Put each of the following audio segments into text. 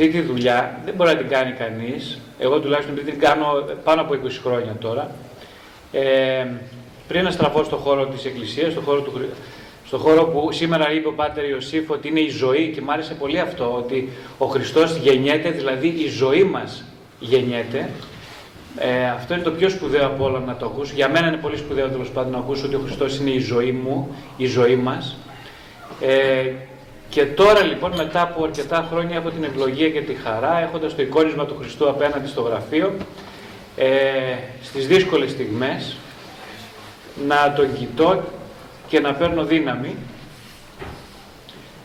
αυτή τη δουλειά δεν μπορεί να την κάνει κανείς, εγώ τουλάχιστον την κάνω πάνω από 20 χρόνια τώρα, ε, πριν να στραφώ στον χώρο της Εκκλησίας, στον χώρο, του, στο χώρο που σήμερα είπε ο Πάτερ Ιωσήφ ότι είναι η ζωή και μου άρεσε πολύ αυτό, ότι ο Χριστός γεννιέται, δηλαδή η ζωή μας γεννιέται. Ε, αυτό είναι το πιο σπουδαίο από όλα να το ακούσω. Για μένα είναι πολύ σπουδαίο τέλος πάντων να ακούσω ότι ο Χριστός είναι η ζωή μου, η ζωή μας. Ε, και τώρα λοιπόν μετά από αρκετά χρόνια έχω την ευλογία και τη χαρά έχοντας το εικόνισμα του Χριστού απέναντι στο γραφείο ε, στις δύσκολες στιγμές να τον κοιτώ και να παίρνω δύναμη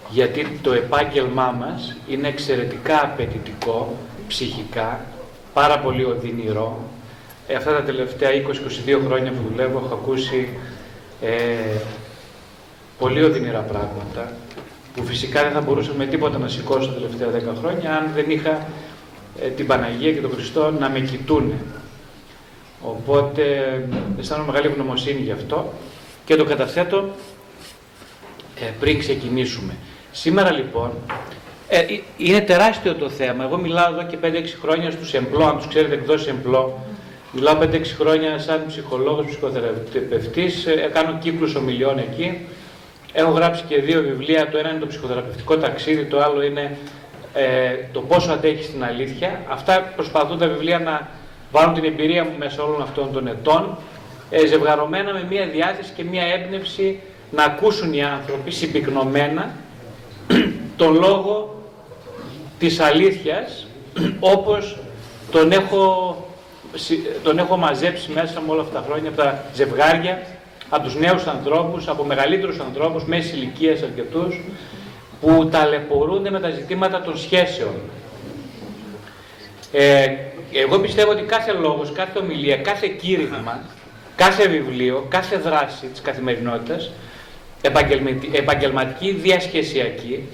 γιατί το επάγγελμά μας είναι εξαιρετικά απαιτητικό ψυχικά, πάρα πολύ οδυνηρό. Ε, αυτά τα τελευταία 20-22 χρόνια που δουλεύω έχω ακούσει ε, πολύ οδυνηρά πράγματα που φυσικά δεν θα μπορούσα με τίποτα να σηκώσω τα τελευταία 10 χρόνια αν δεν είχα ε, την Παναγία και τον Χριστό να με κοιτούν. Οπότε αισθάνομαι μεγάλη ευγνωμοσύνη γι' αυτό και το καταθέτω ε, πριν ξεκινήσουμε. Σήμερα λοιπόν ε, ε, είναι τεράστιο το θέμα. Εγώ μιλάω εδώ και 5-6 χρόνια στους εμπλό, αν τους ξέρετε εκδόσεις εμπλό. Μιλάω 5-6 χρόνια σαν ψυχολόγος, ψυχοθεραπευτής, ε, κάνω κύκλους ομιλιών εκεί. Έχω γράψει και δύο βιβλία, το ένα είναι το ψυχοθεραπευτικό ταξίδι, το άλλο είναι ε, το πόσο αντέχεις στην αλήθεια. Αυτά προσπαθούν τα βιβλία να βάλουν την εμπειρία μου μέσα όλων αυτών των ετών, ε, ζευγαρωμένα με μια διάθεση και μια έμπνευση να ακούσουν οι άνθρωποι συμπυκνωμένα τον λόγο της αλήθειας όπως τον έχω, τον έχω μαζέψει μέσα με όλα αυτά τα χρόνια από τα ζευγάρια, από τους νέους ανθρώπους, από μεγαλύτερους ανθρώπους, μέσης ηλικίας αρκετούς, που ταλαιπωρούνται με τα ζητήματα των σχέσεων. Ε, εγώ πιστεύω ότι κάθε λόγος, κάθε ομιλία, κάθε κήρυγμα, κάθε βιβλίο, κάθε δράση της καθημερινότητας, επαγγελματική, διασχεσιακή,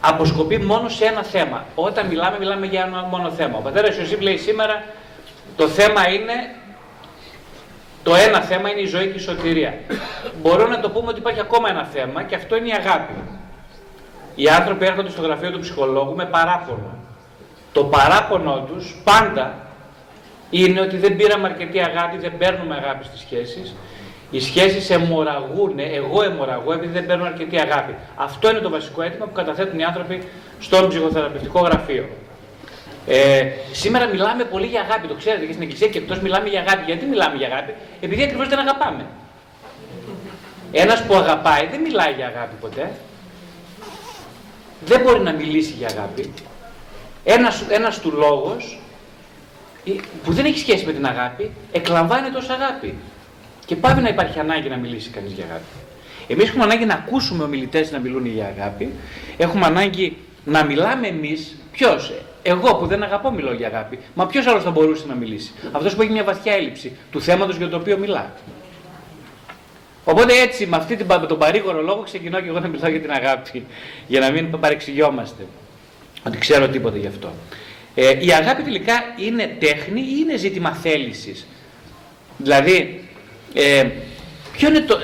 αποσκοπεί μόνο σε ένα θέμα. Όταν μιλάμε, μιλάμε για ένα μόνο θέμα. Ο πατέρας Ιωσήφ λέει σήμερα το θέμα είναι το ένα θέμα είναι η ζωή και η σωτηρία. Μπορώ να το πούμε ότι υπάρχει ακόμα ένα θέμα και αυτό είναι η αγάπη. Οι άνθρωποι έρχονται στο γραφείο του ψυχολόγου με παράπονο. Το παράπονο τους πάντα είναι ότι δεν πήραμε αρκετή αγάπη, δεν παίρνουμε αγάπη στις σχέσεις. Οι σχέσεις αιμορραγούν, εγώ αιμορραγώ επειδή δεν παίρνω αρκετή αγάπη. Αυτό είναι το βασικό αίτημα που καταθέτουν οι άνθρωποι στον ψυχοθεραπευτικό γραφείο. Ε, σήμερα μιλάμε πολύ για αγάπη, το ξέρετε και στην Εκκλησία και εκτός μιλάμε για αγάπη. Γιατί μιλάμε για αγάπη, επειδή ακριβώς δεν αγαπάμε. Ένας που αγαπάει δεν μιλάει για αγάπη ποτέ. Δεν μπορεί να μιλήσει για αγάπη. Ένας, ένας του λόγος που δεν έχει σχέση με την αγάπη, εκλαμβάνεται ως αγάπη. Και πάβει να υπάρχει ανάγκη να μιλήσει κανείς για αγάπη. Εμείς έχουμε ανάγκη να ακούσουμε ομιλητές να μιλούν για αγάπη. Έχουμε ανάγκη να μιλάμε εμείς. Ποιος, εγώ που δεν αγαπώ μιλώ για αγάπη. Μα ποιος άλλος θα μπορούσε να μιλήσει; Αυτός που έχει μια βαθιά έλλειψη του θέματος για το οποίο μιλά. Οπότε έτσι, με, αυτή την, με τον παρήγορο λόγο, ξεκινώ και εγώ να μιλάω για την αγάπη. Για να μην παρεξηγιόμαστε. Ότι ξέρω τίποτα γι' αυτό. Ε, η αγάπη τελικά είναι τέχνη ή είναι ζήτημα θέλησης; Δηλαδή, ε, ποιο είναι το,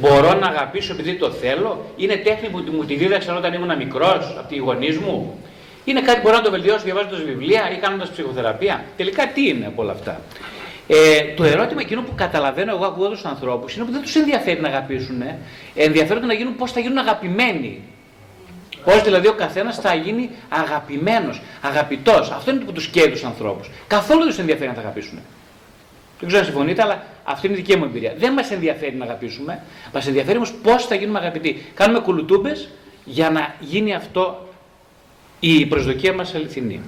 μπορώ να αγαπήσω επειδή το θέλω, είναι τέχνη που μου τη δίδαξαν όταν ήμουν μικρός από τη γονείς μου; Είναι κάτι που μπορώ να το βελτιώσω διαβάζοντας βιβλία ή κάνοντας ψυχοθεραπεία. Τελικά τι είναι από όλα αυτά; Ε, το ερώτημα εκείνο που καταλαβαίνω εγώ ακούγοντας τους ανθρώπους είναι ότι δεν τους ενδιαφέρει να αγαπήσουν. Ε. Ενδιαφέρονται να γίνουν πώς θα γίνουν αγαπημένοι. Πώς δηλαδή ο καθένας θα γίνει αγαπημένος, αγαπητός. Αυτό είναι που τους καίει τους ανθρώπους. Καθόλου δεν τους ενδιαφέρει να τα αγαπήσουν. Δεν ξέρω αν συμφωνείτε, αλλά αυτή είναι η δική μου εμπειρία. Δεν μας ενδιαφέρει να αγαπήσουμε. Μας ενδιαφέρει όμως πώς θα γίνουμε αγαπητοί. Κάνουμε κουλουτούμπες για να γίνει αυτό η προσδοκία μας αληθινή.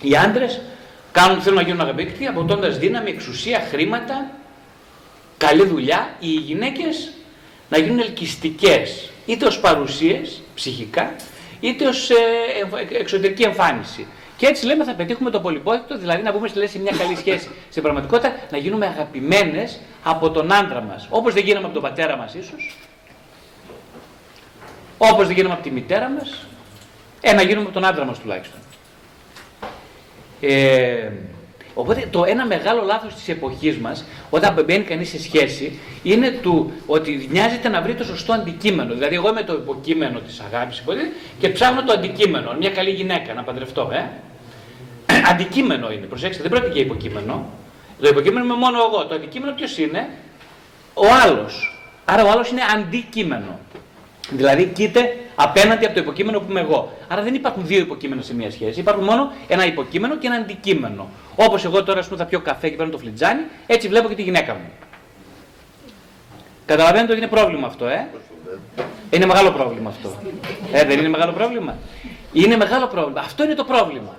Οι άντρες κάνουν, θέλουν να γίνουν αγαπητοί, αποτώντα δύναμη, εξουσία, χρήματα, καλή δουλειά. Οι γυναίκες να γίνουν ελκυστικές, είτε ως παρουσίες ψυχικά, είτε ως ε, εξωτερική εμφάνιση. Και έτσι λέμε θα πετύχουμε το πολυπόθητο, δηλαδή να μπούμε στη μια καλή σχέση. Στην πραγματικότητα να γίνουμε αγαπημένες από τον άντρα μας. Όπως δεν γίναμε από τον πατέρα μας, ίσως. Όπως δεν γίναμε από τη μητέρα μας. Ε, να γίνουμε από τον άντρα μας τουλάχιστον. Ε, Οπότε το ένα μεγάλο λάθος της εποχής μας, όταν μπαίνει κανείς σε σχέση, είναι του ότι νοιάζεται να βρει το σωστό αντικείμενο. Δηλαδή, εγώ είμαι το υποκείμενο της αγάπης και ψάχνω το αντικείμενο, μια καλή γυναίκα να παντρευτώ. Ε; αντικείμενο είναι, προσέξτε, δεν πρόκειται για υποκείμενο. Το υποκείμενο είμαι μόνο εγώ. Το αντικείμενο ποιος είναι, ο άλλος. Άρα ο άλλος είναι αντικείμενο. Δηλαδή κοίται απέναντι από το υποκείμενο που είμαι εγώ. Άρα δεν υπάρχουν δύο υποκείμενα σε μια σχέση. Υπάρχουν μόνο ένα υποκείμενο και ένα αντικείμενο. Όπως εγώ τώρα πούμε, θα πιω καφέ και παίρνω το φλιτζάνι, έτσι βλέπω και τη γυναίκα μου. Καταλαβαίνετε ότι είναι πρόβλημα αυτό, ε; Είναι μεγάλο πρόβλημα αυτό. Ε, δεν είναι μεγάλο πρόβλημα. Είναι μεγάλο πρόβλημα. Αυτό είναι το πρόβλημα.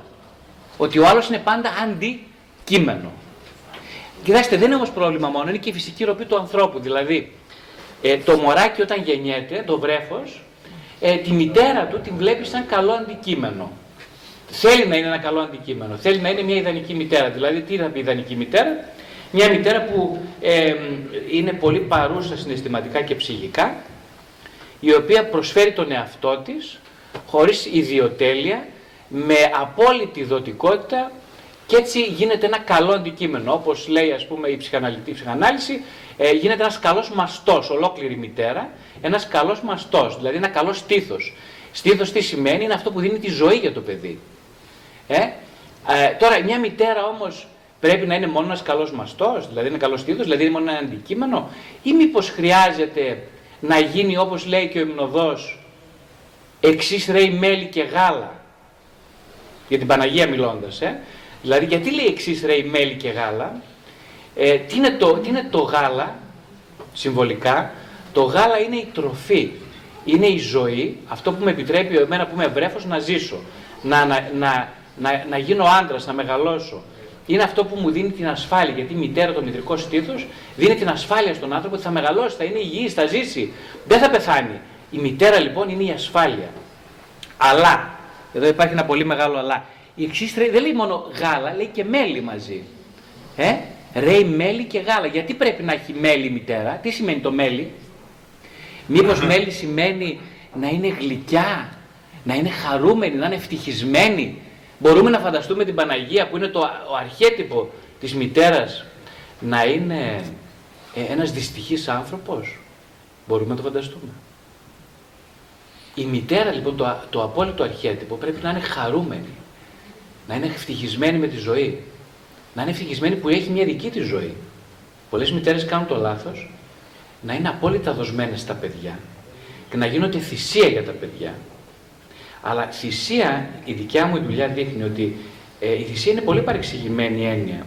Ότι ο άλλος είναι πάντα αντικείμενο. Κοιτάξτε, δεν είναι όμως πρόβλημα μόνο, είναι και η φυσική ροπή του ανθρώπου. Δηλαδή, ε, το μωράκι όταν γεννιέται, το βρέφος, ε, τη μητέρα του την βλέπει σαν καλό αντικείμενο. Θέλει να είναι ένα καλό αντικείμενο. Θέλει να είναι μια ιδανική μητέρα. Δηλαδή, τι θα πει ιδανική μητέρα, μια μητέρα που ε, είναι πολύ παρούσα συναισθηματικά και ψυχικά, η οποία προσφέρει τον εαυτό της χωρίς ιδιοτέλεια, με απόλυτη δοτικότητα και έτσι γίνεται ένα καλό αντικείμενο. Όπως λέει ας πούμε η ψυχαναλυτή ψυχανάλυση, ε, γίνεται ένας καλός μαστός, ολόκληρη μητέρα, ένας καλός μαστός, δηλαδή ένα καλό στήθος. Στήθος τι σημαίνει, είναι αυτό που δίνει τη ζωή για το παιδί. Ε; Ε, τώρα μια μητέρα όμως πρέπει να είναι μόνο ένας καλός μαστός, δηλαδή είναι καλός στήθος, δηλαδή είναι μόνο ένα αντικείμενο, ή μήπως χρειάζεται να γίνει όπως λέει και ο υμνοδός, εξής ρέει μέλι και γάλα, για την Παναγία μιλώντας, ε; δηλαδή γιατί λέει εξής ρέει μέλι και γάλα, ε, τι, είναι το, τι είναι το γάλα, συμβολικά, το γάλα είναι η τροφή, είναι η ζωή, αυτό που με επιτρέπει εμένα που είμαι βρέφος να ζήσω, να, να, να, να, να γίνω άντρας, να μεγαλώσω. Είναι αυτό που μου δίνει την ασφάλεια, γιατί η μητέρα, το μητρικό στήθος, δίνει την ασφάλεια στον άνθρωπο ότι θα μεγαλώσει, θα είναι υγιής, θα ζήσει, δεν θα πεθάνει. Η μητέρα λοιπόν είναι η ασφάλεια. Αλλά, εδώ υπάρχει ένα πολύ μεγάλο αλλά, η εξής δεν λέει μόνο γάλα, λέει και μέλι μαζί. Ε; Ρέει μέλι και γάλα. Γιατί πρέπει να έχει μέλι η μητέρα, τι σημαίνει το μέλι; Μήπως μέλι σημαίνει να είναι γλυκιά, να είναι χαρούμενη, να είναι ευτυχισμένη; Μπορούμε να φανταστούμε την Παναγία που είναι το, ο αρχέτυπο της μητέρας να είναι ε, ένας δυστυχής άνθρωπος; Μπορούμε να το φανταστούμε. Η μητέρα λοιπόν το, το απόλυτο αρχέτυπο πρέπει να είναι χαρούμενη, να είναι ευτυχισμένη με τη ζωή να είναι ευτυχισμένη που έχει μια δική της ζωή. Πολλές μητέρες κάνουν το λάθος να είναι απόλυτα δοσμένες στα παιδιά και να γίνονται θυσία για τα παιδιά. Αλλά θυσία, η δικιά μου δουλειά δείχνει ότι ε, η θυσία είναι πολύ παρεξηγημένη έννοια.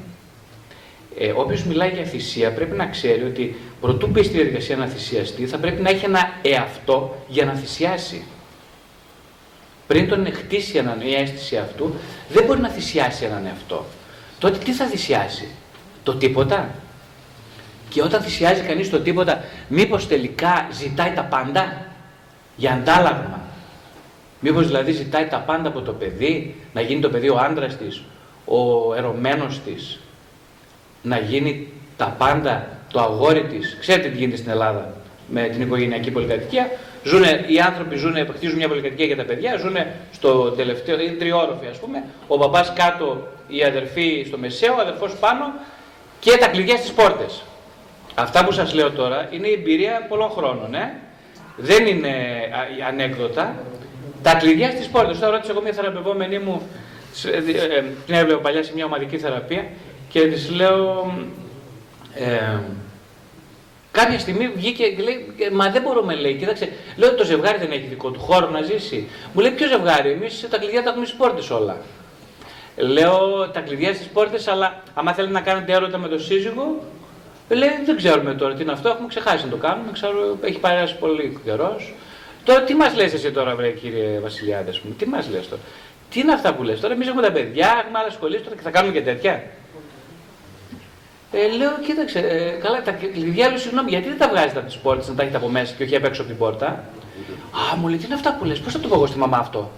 Ε, Όποιος μιλάει για θυσία πρέπει να ξέρει ότι προτού μπει στη διαδικασία να θυσιαστεί, θα πρέπει να έχει ένα εαυτό για να θυσιάσει. Πριν τον χτίσει μια αίσθηση αυτού, δεν μπορεί να θυσιάσει έναν εαυτό τότε τι θα θυσιάσει, το τίποτα; Και όταν θυσιάζει κανείς το τίποτα, μήπως τελικά ζητάει τα πάντα για αντάλλαγμα; Μήπως δηλαδή ζητάει τα πάντα από το παιδί, να γίνει το παιδί ο άντρας της, ο ερωμένος της, να γίνει τα πάντα το αγόρι της. Ξέρετε τι γίνεται στην Ελλάδα με την οικογενειακή πολυκατοικία; Ζουνε, οι άνθρωποι ζουνε, χτίζουν μια πολυκατοικία για τα παιδιά, ζουν στο τελευταίο, είναι τριόροφοι ας πούμε, ο μπαμπάς κάτω η αδερφή στο μεσαίο, ο αδερφός πάνω και τα κλειδιά στις πόρτες. Αυτά που σας λέω τώρα είναι η εμπειρία πολλών χρόνων. Ε; Δεν είναι ανέκδοτα. Τα κλειδιά στις πόρτες. Τώρα ρώτησα εγώ μια θεραπευόμενη μου, ε, ε, την έβλεπα παλιά σε μια ομαδική θεραπεία και της λέω, ε, κάποια στιγμή βγήκε και λέει, μα δεν μπορούμε λέει, κοίταξε, λέω ότι το ζευγάρι δεν έχει δικό του χώρο να ζήσει. Μου λέει ποιο ζευγάρι, εμείς τα κλειδιά τα έχουμε στις πόρτες όλα. Λέω τα κλειδιά στις πόρτες, αλλά άμα θέλετε να κάνετε έρωτα με τον σύζυγο, λέει δεν ξέρουμε τώρα τι είναι αυτό, έχουμε ξεχάσει να το κάνουμε, ξέρω, έχει περάσει πολύ καιρός. Τώρα τι μας λες εσύ τώρα, βρε κύριε Βασιλιάδε, τι μας λες τώρα. Τι είναι αυτά που λες τώρα, εμείς έχουμε τα παιδιά, έχουμε άλλες σχολές τώρα και θα κάνουμε και τέτοια. Ε, λέω, κοίταξε, ε, καλά, τα κλειδιά λέω, συγγνώμη, γιατί δεν τα βγάζετε από τις πόρτες να τα έχετε από μέσα και όχι απ' έξω από την πόρτα; Α, μου λέει, τι είναι αυτά που λες, πώς θα το πω εγώ στη μαμά αυτό;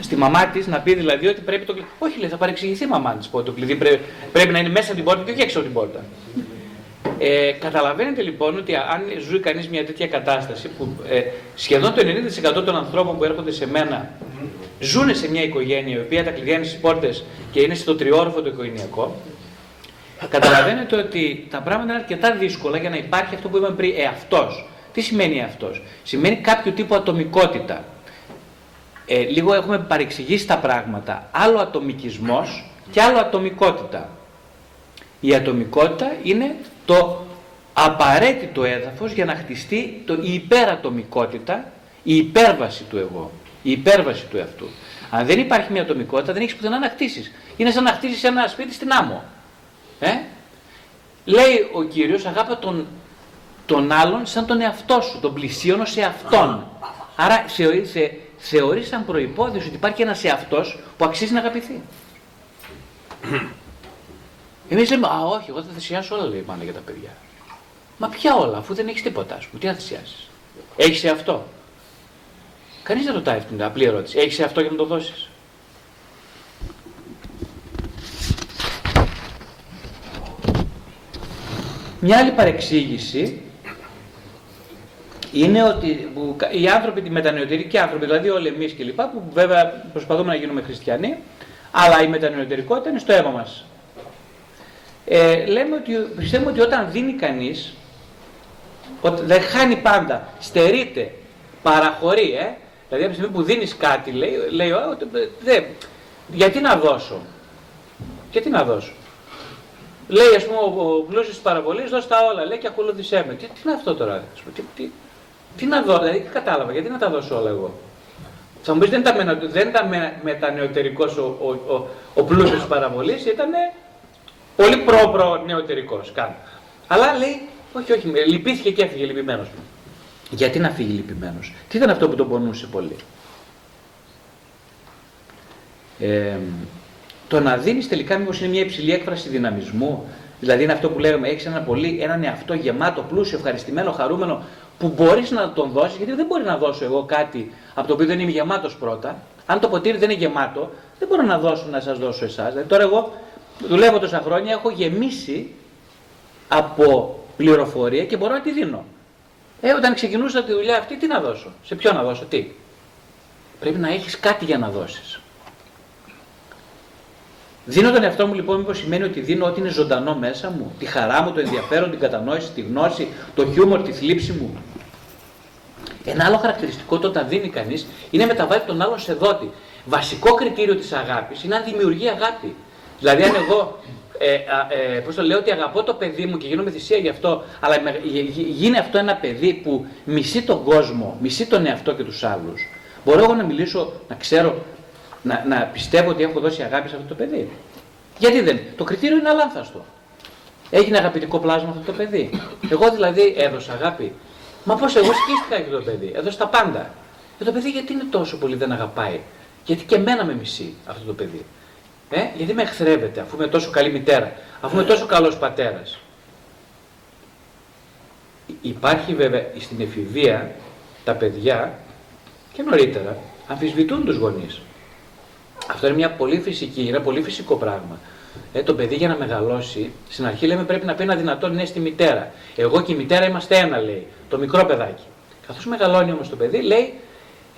Στη μαμά της να πει δηλαδή ότι πρέπει το κλειδί. Όχι, λέει, θα παρεξηγηθεί η μαμά της. Το κλειδί πρέπει, πρέπει να είναι μέσα από την πόρτα και όχι έξω από την πόρτα. Ε, καταλαβαίνετε λοιπόν ότι αν ζει κανείς μια τέτοια κατάσταση που ε, σχεδόν το 90% των ανθρώπων που έρχονται σε μένα ζουν σε μια οικογένεια η οποία τα κλειδιά είναι στις πόρτες και είναι στο τριόροφο το οικογενειακό, καταλαβαίνετε ότι τα πράγματα είναι αρκετά δύσκολα για να υπάρχει αυτό που είπαμε πριν, εαυτός. Τι σημαίνει αυτό, Σημαίνει κάποιο τύπο ατομικότητα. Ε, λίγο έχουμε παρεξηγήσει τα πράγματα. Άλλο ατομικισμός και άλλο ατομικότητα. Η ατομικότητα είναι το απαραίτητο έδαφος για να χτιστεί το, η υπερατομικότητα, η υπέρβαση του εγώ, η υπέρβαση του εαυτού. Αν δεν υπάρχει μια ατομικότητα δεν έχεις πουθενά να χτίσεις. Είναι σαν να χτίσει ένα σπίτι στην άμμο. Ε; Λέει ο Κύριος αγάπα τον, τον άλλον σαν τον εαυτό σου, τον πλησίωνο σε αυτόν. Άρα θεωρεί, θεωρεί σαν προϋπόθεση ότι υπάρχει ένας εαυτός που αξίζει να αγαπηθεί. Εμείς λέμε, Α, όχι, εγώ θα θυσιάσω όλα λέει μάνα για τα παιδιά. Μα ποια όλα, αφού δεν έχεις τίποτα, ας πούμε, τι θα θυσιάσεις. Έχεις αυτό. Κανείς δεν ρωτάει αυτήν την απλή ερώτηση. Έχεις αυτό για να το δώσεις. Μια άλλη παρεξήγηση είναι ότι οι άνθρωποι, οι μετανεωτερικοί άνθρωποι, δηλαδή όλοι εμείς κλπ., που βέβαια προσπαθούμε να γίνουμε χριστιανοί, αλλά η μετανεωτερικότητα είναι στο αίμα μας. Ε, λέμε ότι πιστεύουμε ότι όταν δίνει κανείς, δεν χάνει πάντα, στερείται, παραχωρεί, ε, δηλαδή από τη στιγμή που δίνεις κάτι, λέει, λέει δε, γιατί να δώσω, γιατί να δώσω. Λέει ας πούμε ο πλούσιος της παραβολής, δώσ' τα όλα, λέει και ακολούθησέ με. Τι, τι είναι αυτό τώρα, ας πούμε, τι, τι, τι να δώσω, δηλαδή κατάλαβα, γιατί να τα δώσω όλα εγώ. Θα μου πεις δεν ήταν, δεν ήταν μετανεωτερικός ο, ο, ο, ο πλούσιος της παραβολής, ήταν Πολύ προ-προ νεωτερικός καν. Αλλά λέει, όχι, όχι, λυπήθηκε και έφυγε λυπημένος. Γιατί να φύγει λυπημένος, Τι ήταν αυτό που τον πονούσε πολύ; Ε, το να δίνεις τελικά μήπως είναι μια υψηλή έκφραση δυναμισμού. Δηλαδή είναι αυτό που λέγαμε, έχεις ένα πολύ, έναν εαυτό γεμάτο, πλούσιο, ευχαριστημένο, χαρούμενο, που μπορείς να τον δώσεις, γιατί δεν μπορεί να δώσω εγώ κάτι από το οποίο δεν είμαι γεμάτος πρώτα. Αν το ποτήρι δεν είναι γεμάτο, δεν μπορώ να δώσω να σας δώσω εσάς. Δηλαδή τώρα εγώ δουλεύω τόσα χρόνια, έχω γεμίσει από πληροφορία και μπορώ να τη δίνω. Ε, όταν ξεκινούσα τη δουλειά αυτή, τι να δώσω, σε ποιο να δώσω, τι; Πρέπει να έχεις κάτι για να δώσεις. Δίνω τον εαυτό μου λοιπόν, μήπως σημαίνει ότι δίνω ό,τι είναι ζωντανό μέσα μου, τη χαρά μου, το ενδιαφέρον, την κατανόηση, τη γνώση, το χιούμορ, τη θλίψη μου. Ένα άλλο χαρακτηριστικό το όταν δίνει κανείς είναι μεταβάλει τον άλλον σε δότη. Βασικό κριτήριο της αγάπης είναι αν δημιουργεί αγάπη. Δηλαδή, αν εγώ ε, ε, πώς το λέω, ότι αγαπώ το παιδί μου και γίνομαι θυσία γι' αυτό, αλλά γίνει αυτό ένα παιδί που μισεί τον κόσμο, μισεί τον εαυτό και τους άλλους. Μπορώ εγώ να μιλήσω, να ξέρω, να, να πιστεύω ότι έχω δώσει αγάπη σε αυτό το παιδί. Γιατί δεν; Το κριτήριο είναι αλάνθαστο. Έγινε αγαπητικό πλάσμα αυτό το παιδί. Εγώ δηλαδή έδωσα αγάπη. Μα πώς εγώ σκίστηκα για το παιδί. Έδωσα τα πάντα. Και το παιδί γιατί είναι τόσο πολύ δεν αγαπάει; Γιατί και εμένα με μισεί αυτό το παιδί. Ε, γιατί με εχθρεύεται αφού είμαι τόσο καλή μητέρα, αφού είμαι τόσο καλός πατέρας. Υπάρχει βέβαια στην εφηβεία τα παιδιά και νωρίτερα αμφισβητούν τους γονείς. Αυτό είναι μια πολύ φυσική, ένα πολύ φυσικό πράγμα. Ε, το παιδί για να μεγαλώσει, στην αρχή λέμε πρέπει να πει ένα δυνατό ναι στη μητέρα. Εγώ και η μητέρα είμαστε ένα, λέει, το μικρό παιδάκι. Καθώς μεγαλώνει όμως το παιδί, λέει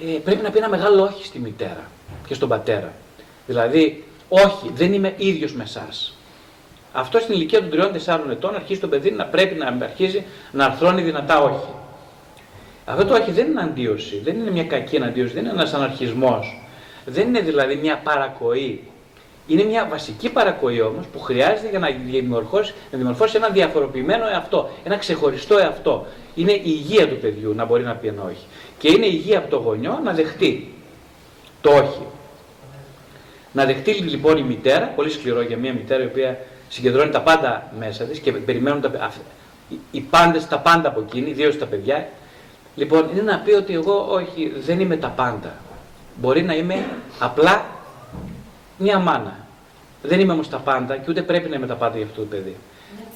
ε, πρέπει να πει ένα μεγάλο όχι στη μητέρα και στον πατέρα. Δηλαδή, όχι, δεν είμαι ίδιος με εσάς. Αυτό στην ηλικία των 3-4 ετών αρχίζει το παιδί να πρέπει να αρχίζει να αρθρώνει δυνατά όχι. Αυτό το όχι δεν είναι αντίωση, δεν είναι μια κακή αντίωση, δεν είναι ένας αναρχισμός. Δεν είναι δηλαδή μια παρακοή. Είναι μια βασική παρακοή όμως που χρειάζεται για να δημορφώσει, να δημορφώσει ένα διαφοροποιημένο εαυτό, ένα ξεχωριστό εαυτό. Είναι η υγεία του παιδιού να μπορεί να πει ένα όχι. Και είναι η υγεία από το γονιό να δεχτεί το όχι. Να δεχτεί λοιπόν η μητέρα, πολύ σκληρό για μια μητέρα η οποία συγκεντρώνει τα πάντα μέσα της και περιμένουν τα, οι πάντες τα πάντα από εκείνη, ιδίως τα παιδιά. Λοιπόν, είναι να πει ότι εγώ όχι, δεν είμαι τα πάντα. Μπορεί να είμαι απλά μια μάνα. Δεν είμαι όμως τα πάντα και ούτε πρέπει να είμαι τα πάντα για αυτό το παιδί.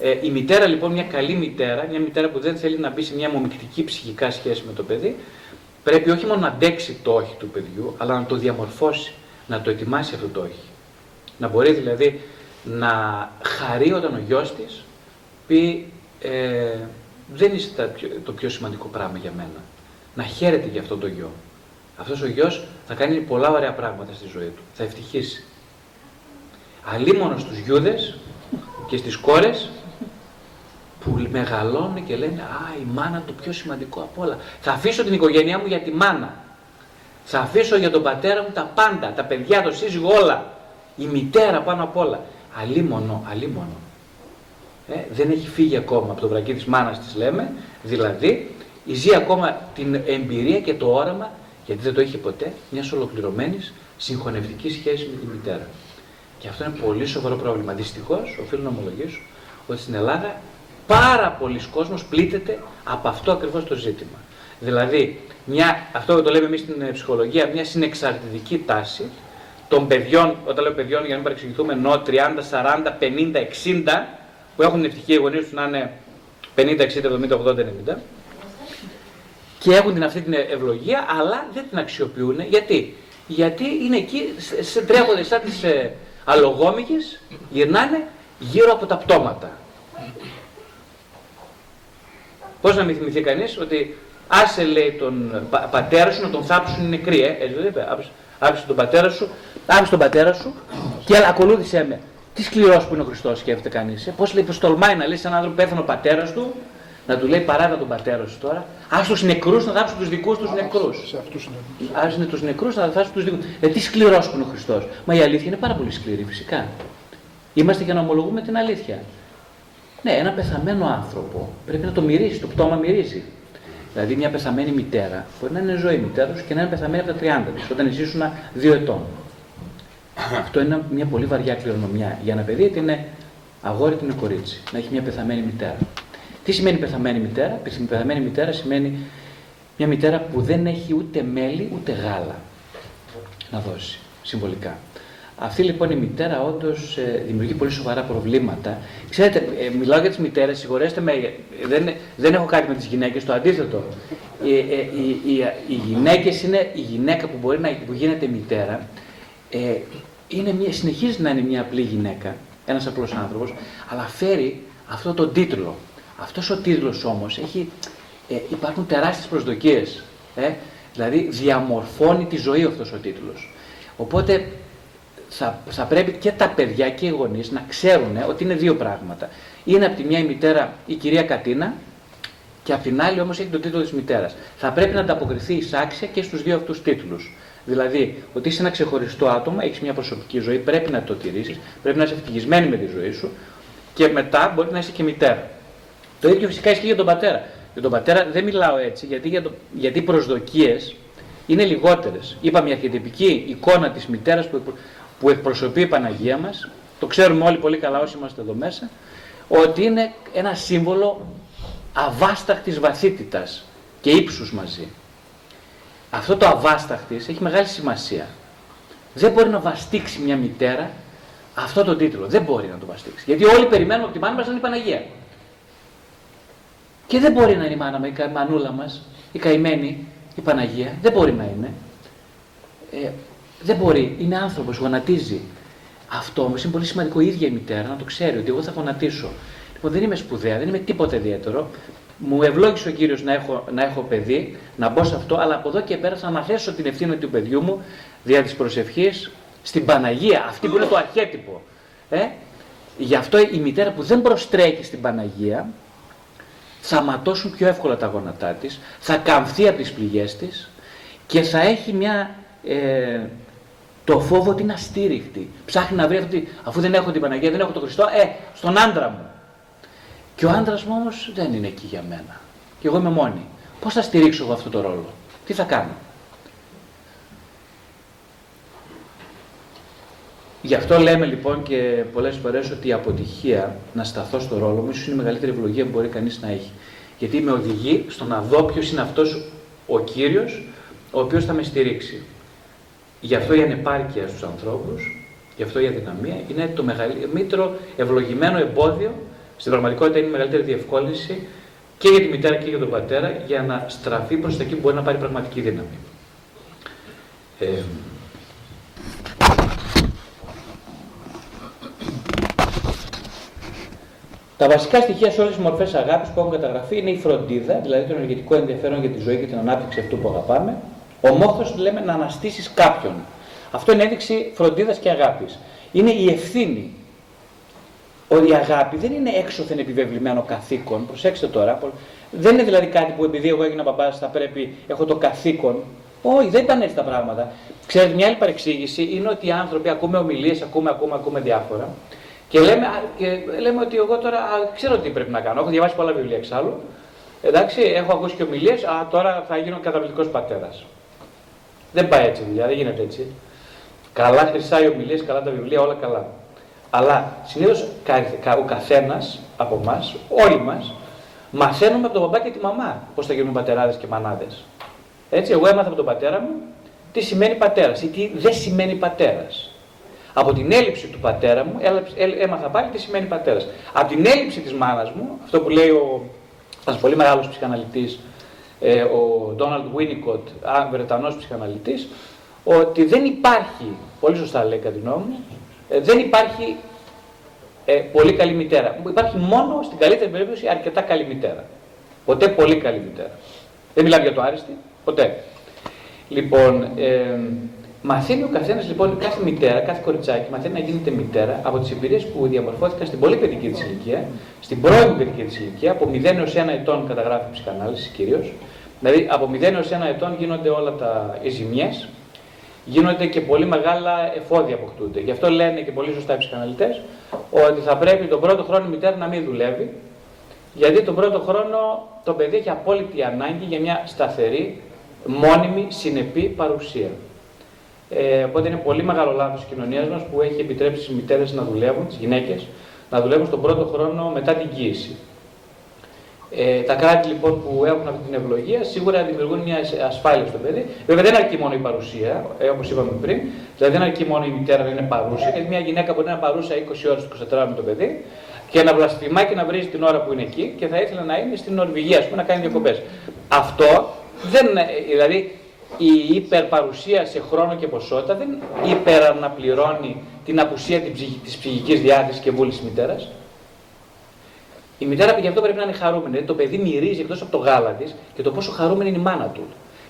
Ε, η μητέρα λοιπόν, μια καλή μητέρα, μια μητέρα που δεν θέλει να μπει σε μια μομικτική ψυχικά σχέση με το παιδί, πρέπει όχι μόνο να αντέξει το όχι του παιδιού, αλλά να το διαμορφώσει να το ετοιμάσει αυτό το όχι. Να μπορεί δηλαδή να χαρεί όταν ο γιος της πει ε, δεν είσαι το πιο σημαντικό πράγμα για μένα. Να χαίρεται για αυτό το γιο. Αυτός ο γιος θα κάνει πολλά ωραία πράγματα στη ζωή του. Θα ευτυχήσει. Αλίμονος στους γιούδες και στις κόρες που μεγαλώνουν και λένε Α, η μάνα το πιο σημαντικό από όλα. Θα αφήσω την οικογένειά μου για τη μάνα. Θα αφήσω για τον πατέρα μου τα πάντα, τα παιδιά, το σύζυγο, όλα. Η μητέρα πάνω απ' όλα. Αλίμονο, αλίμονο. Ε, δεν έχει φύγει ακόμα από το βρακί της μάνας της λέμε, δηλαδή ζει ακόμα την εμπειρία και το όραμα, γιατί δεν το είχε ποτέ, μιας ολοκληρωμένης συγχωνευτικής σχέσης με τη μητέρα. Και αυτό είναι πολύ σοβαρό πρόβλημα. Δυστυχώς, οφείλω να ομολογήσω ότι στην Ελλάδα πάρα πολλοί κόσμος πλήττεται από αυτό ακριβώς το ζήτημα. Δηλαδή, μια, αυτό το λέμε εμείς στην ψυχολογία, μια συνεξαρτητική τάση των παιδιών, όταν λέω παιδιών για να μην παρεξηγηθούμε, ενώ 30, 40, 50, 60, που έχουν ευτυχία οι γονεί τους να είναι 50, 60, 70, 80, 90, και έχουν την, αυτή την ευλογία, αλλά δεν την αξιοποιούν. Γιατί, Γιατί είναι εκεί, σε, τρέχονται σαν τι ε, αλογόμικες, γυρνάνε γύρω από τα πτώματα. Πώς να μην θυμηθεί κανείς ότι άσε λέει τον πατέρα σου να τον θάψουν νεκροί, ε, έτσι δεν είπε. Άφησε τον πατέρα σου, άφησε τον πατέρα σου και ακολούθησε με. Τι σκληρός που είναι ο Χριστός, σκέφτεται κανείς. Ε. Πώς λέει, πω τολμάει να λέει σε έναν άνθρωπο πέθανε ο πατέρας του, να του λέει παράτα τον πατέρα σου τώρα. Α τους νεκρούς να θάψουν τους δικούς τους νεκρούς. Α είναι τους νεκρούς να θάψουν τους δικούς Ε, τι σκληρός που είναι ο Χριστός. Μα η αλήθεια είναι πάρα πολύ σκληρή φυσικά. Είμαστε για να ομολογούμε την αλήθεια. Ναι, ένα πεθαμένο άνθρωπο πρέπει να το μυρίσει, το πτώμα μυρίζει. Δηλαδή, μια πεθαμένη μητέρα μπορεί να είναι ζωή μητέρας και να είναι πεθαμένη από τα 30 της, όταν ζήσουν δύο ετών. Αυτό είναι μια πολύ βαριά κληρονομιά. Για ένα παιδί, είτε είναι αγόρι, είτε είναι κορίτσι. Να έχει μια πεθαμένη μητέρα. Τι σημαίνει πεθαμένη μητέρα, Πεθαμένη μητέρα σημαίνει μια μητέρα που δεν έχει ούτε μέλι ούτε γάλα να δώσει συμβολικά. Αυτή λοιπόν η μητέρα όντως ε, δημιουργεί πολύ σοβαρά προβλήματα. Ξέρετε, ε, μιλάω για τις μητέρες, συγχωρέστε με, δεν, δεν έχω κάτι με τις γυναίκες, το αντίθετο. Ε, ε, οι, οι, οι γυναίκες είναι η γυναίκα που, μπορεί να, που γίνεται μητέρα, ε, είναι μια, συνεχίζει να είναι μια απλή γυναίκα, ένας απλός άνθρωπος, αλλά φέρει αυτό το τίτλο. Αυτός ο τίτλος όμως έχει. Ε, υπάρχουν τεράστιες προσδοκίες. Ε, δηλαδή διαμορφώνει τη ζωή αυτός ο τίτλος. Οπότε θα, θα πρέπει και τα παιδιά και οι γονείς να ξέρουν ότι είναι δύο πράγματα. Είναι από τη μια η μητέρα η κυρία Κατίνα και από την άλλη όμως έχει τον τίτλο της μητέρας. Θα πρέπει να ανταποκριθεί εισάξια και στους δύο αυτούς τίτλους. Δηλαδή, ότι είσαι ένα ξεχωριστό άτομο, έχεις μια προσωπική ζωή, πρέπει να το τηρήσεις, πρέπει να είσαι ευτυχισμένη με τη ζωή σου και μετά μπορεί να είσαι και μητέρα. Το ίδιο φυσικά ισχύει για τον πατέρα. Για τον πατέρα δεν μιλάω έτσι, γιατί, για το, γιατί οι προσδοκίες είναι λιγότερες. Είπαμε η αρχιετυπική εικόνα της μητέρας που που εκπροσωπεί η Παναγία μας, το ξέρουμε όλοι πολύ καλά όσοι είμαστε εδώ μέσα, ότι είναι ένα σύμβολο αβάσταχτης βαθύτητας και ύψους μαζί. Αυτό το αβάσταχτης έχει μεγάλη σημασία. Δεν μπορεί να βαστίξει μια μητέρα αυτό το τίτλο. Δεν μπορεί να το βαστίξει. Γιατί όλοι περιμένουμε από τη μάνα μας να είναι η Παναγία. Και δεν μπορεί να είναι η μάνα η μανούλα μας, η καημένη, η Παναγία. Δεν μπορεί να είναι. Ε, δεν μπορεί, είναι άνθρωπος, γονατίζει. Αυτό όμως είναι πολύ σημαντικό η ίδια η μητέρα να το ξέρει ότι εγώ θα γονατίσω. Λοιπόν, δεν είμαι σπουδαία, δεν είμαι τίποτα ιδιαίτερο. Μου ευλόγησε ο κύριος να έχω, να έχω παιδί, να μπω σε αυτό, αλλά από εδώ και πέρα θα αναθέσω την ευθύνη του παιδιού μου δια της προσευχής στην Παναγία, αυτή που είναι το αρχέτυπο. Ε; Γι' αυτό η μητέρα που δεν προστρέχει στην Παναγία θα ματώσουν πιο εύκολα τα γόνατά της, θα καμφθεί από τις πληγές της και θα έχει μια ε, το φόβο ότι είναι αστήριχτη. Ψάχνει να βρει αυτή, αφού δεν έχω την Παναγία, δεν έχω τον Χριστό, ε, στον άντρα μου. Και ο άντρας μου όμως δεν είναι εκεί για μένα. Και εγώ είμαι μόνη. Πώς θα στηρίξω εγώ αυτό το ρόλο, τι θα κάνω; Γι' αυτό λέμε λοιπόν και πολλές φορές ότι η αποτυχία να σταθώ στο ρόλο μου ίσως είναι η μεγαλύτερη ευλογία που μπορεί κανείς να έχει. Γιατί με οδηγεί στο να δω ποιος είναι αυτός ο κύριος ο οποίος θα με στηρίξει. Γι' αυτό η ανεπάρκεια στους ανθρώπους, γι' αυτό η αδυναμία είναι το μεγαλύτερο ευλογημένο εμπόδιο, στην πραγματικότητα είναι η μεγαλύτερη διευκόλυνση και για τη μητέρα και για τον πατέρα για να στραφεί προς τα εκεί που μπορεί να πάρει πραγματική δύναμη. Ε, Τα βασικά στοιχεία σε όλες τις μορφές αγάπης που έχουν καταγραφεί είναι η φροντίδα, δηλαδή το ενεργητικό ενδιαφέρον για τη ζωή και την ανάπτυξη αυτού που αγαπάμε, Ο μόχθος λέμε να αναστήσεις κάποιον. Αυτό είναι ένδειξη φροντίδας και αγάπης. Είναι η ευθύνη. Η αγάπη δεν είναι έξωθεν επιβεβλημένο καθήκον. Προσέξτε τώρα. Δεν είναι δηλαδή κάτι που επειδή εγώ έγινα μπαμπά θα πρέπει, έχω το καθήκον. Όχι, δεν ήταν έτσι τα πράγματα. Ξέρετε, μια άλλη παρεξήγηση είναι ότι οι άνθρωποι ακούμε ομιλίες, ακούμε, ακούμε, ακούμε διάφορα. Και λέμε, και λέμε ότι εγώ τώρα α, ξέρω τι πρέπει να κάνω. Έχω διαβάσει πολλά βιβλία εξάλλου. Εντάξει, έχω ακούσει και ομιλίες. Α, τώρα θα γίνω καταπληκτικός πατέρας. Δεν πάει έτσι δουλειά, δεν γίνεται έτσι. Καλά χρυσά οι ομιλίες, καλά τα βιβλία, όλα καλά. Αλλά συνήθως ο καθένας από εμά, όλοι μας, μαθαίνουμε από τον μπαμπά και τη μαμά πώς θα γίνουν πατεράδες και μανάδες. Έτσι, εγώ έμαθα από τον πατέρα μου τι σημαίνει πατέρας ή τι δεν σημαίνει πατέρας. Από την έλλειψη του πατέρα μου έμαθα πάλι τι σημαίνει πατέρας. Από την έλλειψη της μάνας μου, αυτό που λέει ο ένας πολύ μεγάλος ψυχαναλυτής, ε, ο Ντόναλντ Βίνικοτ, Βρετανός ψυχαναλυτής, ότι δεν υπάρχει, πολύ σωστά λέει κατά τη γνώμη μου, ε, δεν υπάρχει ε, πολύ καλή μητέρα. Υπάρχει μόνο στην καλύτερη περίπτωση αρκετά καλή μητέρα. Ποτέ πολύ καλή μητέρα. Δεν μιλάμε για το άριστη, ποτέ. Λοιπόν, ε, μαθαίνει ο καθένας, λοιπόν, κάθε μητέρα, κάθε κοριτσάκι, μαθαίνει να γίνεται μητέρα από τις εμπειρίες που διαμορφώθηκαν στην πολύ παιδική της ηλικία, στην πρώιμη παιδική της ηλικία, από 0 έως 1 ετών καταγράφει η ψυχανάλυση κυρίως. Δηλαδή, από 0 έως 1 ετών γίνονται όλα τα οι ζημιές, γίνονται και πολύ μεγάλα εφόδια αποκτούνται. Γι' αυτό λένε και πολύ σωστά οι ψυχαναλυτές ότι θα πρέπει τον πρώτο χρόνο η μητέρα να μην δουλεύει, γιατί τον πρώτο χρόνο το παιδί έχει απόλυτη ανάγκη για μια σταθερή, μόνιμη, συνεπή παρουσία. Ε, οπότε είναι πολύ μεγάλο λάθος τη κοινωνίας μας που έχει επιτρέψει τι μητέρες να δουλεύουν, τις γυναίκες, να δουλεύουν στον πρώτο χρόνο μετά την κοίηση. Ε, τα κράτη λοιπόν που έχουν αυτή την ευλογία σίγουρα δημιουργούν μια ασφάλεια στο παιδί. Βέβαια δεν αρκεί μόνο η παρουσία, ε, όπως είπαμε πριν, δηλαδή δεν αρκεί μόνο η μητέρα να είναι παρούσα, γιατί μια γυναίκα μπορεί να είναι παρούσα 20 ώρες του 24 με το παιδί και να βλαστημά και να βρίζει την ώρα που είναι εκεί και θα ήθελε να είναι στην Νορβηγία, ας πούμε, να κάνει διακοπές. Αυτό δεν, δηλαδή η υπερπαρουσία σε χρόνο και ποσότητα δεν υπεραναπληρώνει την απουσία της ψυχικής διάθεσης και βούλησης μητέρας. Η μητέρα γι' αυτό πρέπει να είναι χαρούμενη. Δηλαδή το παιδί μυρίζει εκτός από το γάλα της και το πόσο χαρούμενη είναι η μάνα του.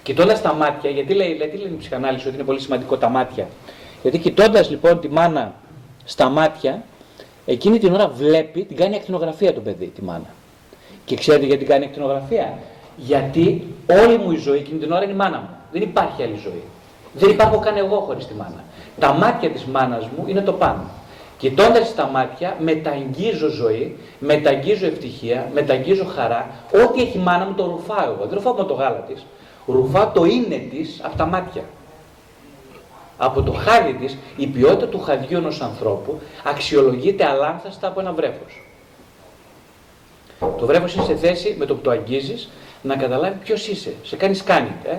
Κοιτώντας τα μάτια, γιατί λέει, γιατί λένε η ψυχανάλυση ότι είναι πολύ σημαντικό τα μάτια. Γιατί κοιτώντας λοιπόν τη μάνα στα μάτια, εκείνη την ώρα βλέπει, την κάνει ακτινογραφία το παιδί, τη μάνα. Και ξέρετε γιατί κάνει ακτινογραφία; Γιατί όλη μου η ζωή εκείνη την ώρα είναι η μάνα μου. Δεν υπάρχει άλλη ζωή. Δεν υπάρχω καν εγώ χωρίς τη μάνα. Τα μάτια της μάνας μου είναι το πάνω. Κοιτώντας στα μάτια, μεταγγίζω ζωή, μεταγγίζω ευτυχία, μεταγγίζω χαρά. Ό,τι έχει η μάνα μου το ρουφάω εγώ. Δεν ρουφάω με το γάλα της. Ρουφάω το είναι της από τα μάτια. Από το χάδι της, η ποιότητα του χαδιού ενός ανθρώπου αξιολογείται αλάνθαστα από ένα βρέφος. Το βρέφος είναι σε θέση με το που το αγγίζεις να καταλάβει ποιος είσαι. Σε κάνει σκάνι. Ε;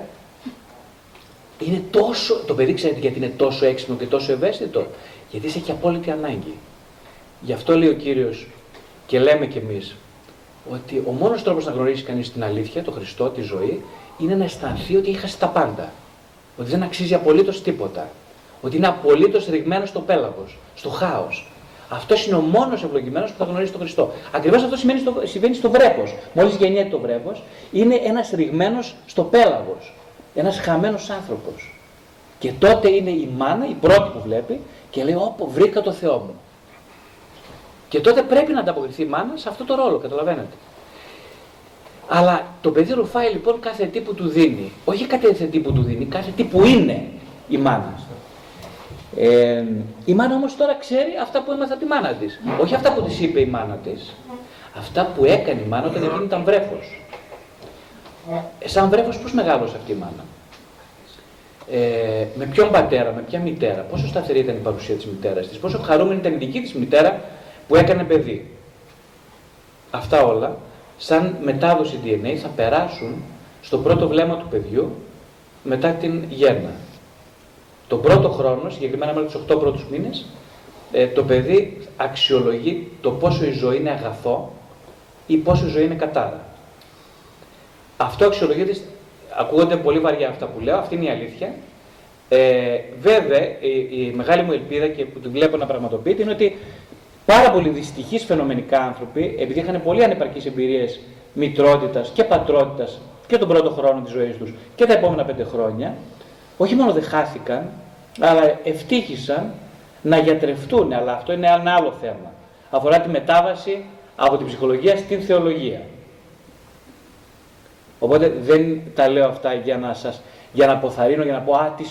Είναι τόσο, το παιδί ξέρετε γιατί είναι τόσο έξυπνο και τόσο ευαίσθητο. Γιατί σε έχει απόλυτη ανάγκη. Γι' αυτό λέει ο Κύριος και λέμε κι εμείς ότι ο μόνος τρόπος να γνωρίσει κανείς την αλήθεια, το Χριστό, τη ζωή, είναι να αισθανθεί ότι έχει τα πάντα. Ότι δεν αξίζει απολύτως τίποτα. Ότι είναι απολύτως ρηγμένος στο πέλαγος, στο χάος. Αυτός είναι ο μόνος ευλογημένος που θα γνωρίσει τον Χριστό. Ακριβώς αυτό συμβαίνει στο, συμβαίνει στο βρέφος. Μόλις γεννιέται το βρέφος, είναι ένας ρηγμένος στο πέλαγος. Ένας χαμένος άνθρωπος. Και τότε είναι η μάνα, η πρώτη που βλέπει, και λέει: Ωπω, βρήκα το Θεό μου. Και τότε πρέπει να ανταποκριθεί η μάνα σε αυτό το ρόλο, καταλαβαίνετε. Αλλά το παιδί ρουφάει λοιπόν κάθε τι που του δίνει. Όχι κάθε τι που του δίνει, κάθε τι που είναι η μάνα. Ε, η μάνα όμως τώρα ξέρει αυτά που έμαθε από τη μάνα της. Όχι αυτά που της είπε η μάνα της. Αυτά που έκανε η μάνα όταν εκείνη ήταν βρέφος. Ε, σαν βρέφος πώς μεγάλωσε αυτή η μάνα; Ε, με ποιον πατέρα, με ποια μητέρα, πόσο σταθερή ήταν η παρουσία της μητέρας της, πόσο χαρούμενη ήταν η δική της μητέρα που έκανε παιδί. Αυτά όλα, σαν μετάδοση DNA, θα περάσουν στο πρώτο βλέμμα του παιδιού μετά την γέννα. Τον πρώτο χρόνο, συγκεκριμένα μέχρι τους 8 πρώτους μήνες, ε, το παιδί αξιολογεί το πόσο η ζωή είναι αγαθό ή πόσο η ζωή είναι κατάρα. Αυτό αξιολογείται, ακούγονται πολύ βαριά αυτά που λέω, αυτή είναι η αλήθεια. Ε, βέβαια, η, η, μεγάλη μου ελπίδα και που την βλέπω να πραγματοποιείται είναι ότι πάρα πολλοί δυστυχείς φαινομενικά άνθρωποι, επειδή είχαν πολύ ανεπαρκείς εμπειρίες μητρότητας και πατρότητας και τον πρώτο χρόνο της ζωής τους και τα επόμενα πέντε χρόνια, όχι μόνο δεν χάθηκαν, αλλά ευτύχησαν να γιατρευτούν, αλλά αυτό είναι ένα άλλο θέμα. Αφορά τη μετάβαση από την ψυχολογία στην θεολογία. Οπότε δεν τα λέω αυτά για να σας για να αποθαρρύνω, για να πω α, τι,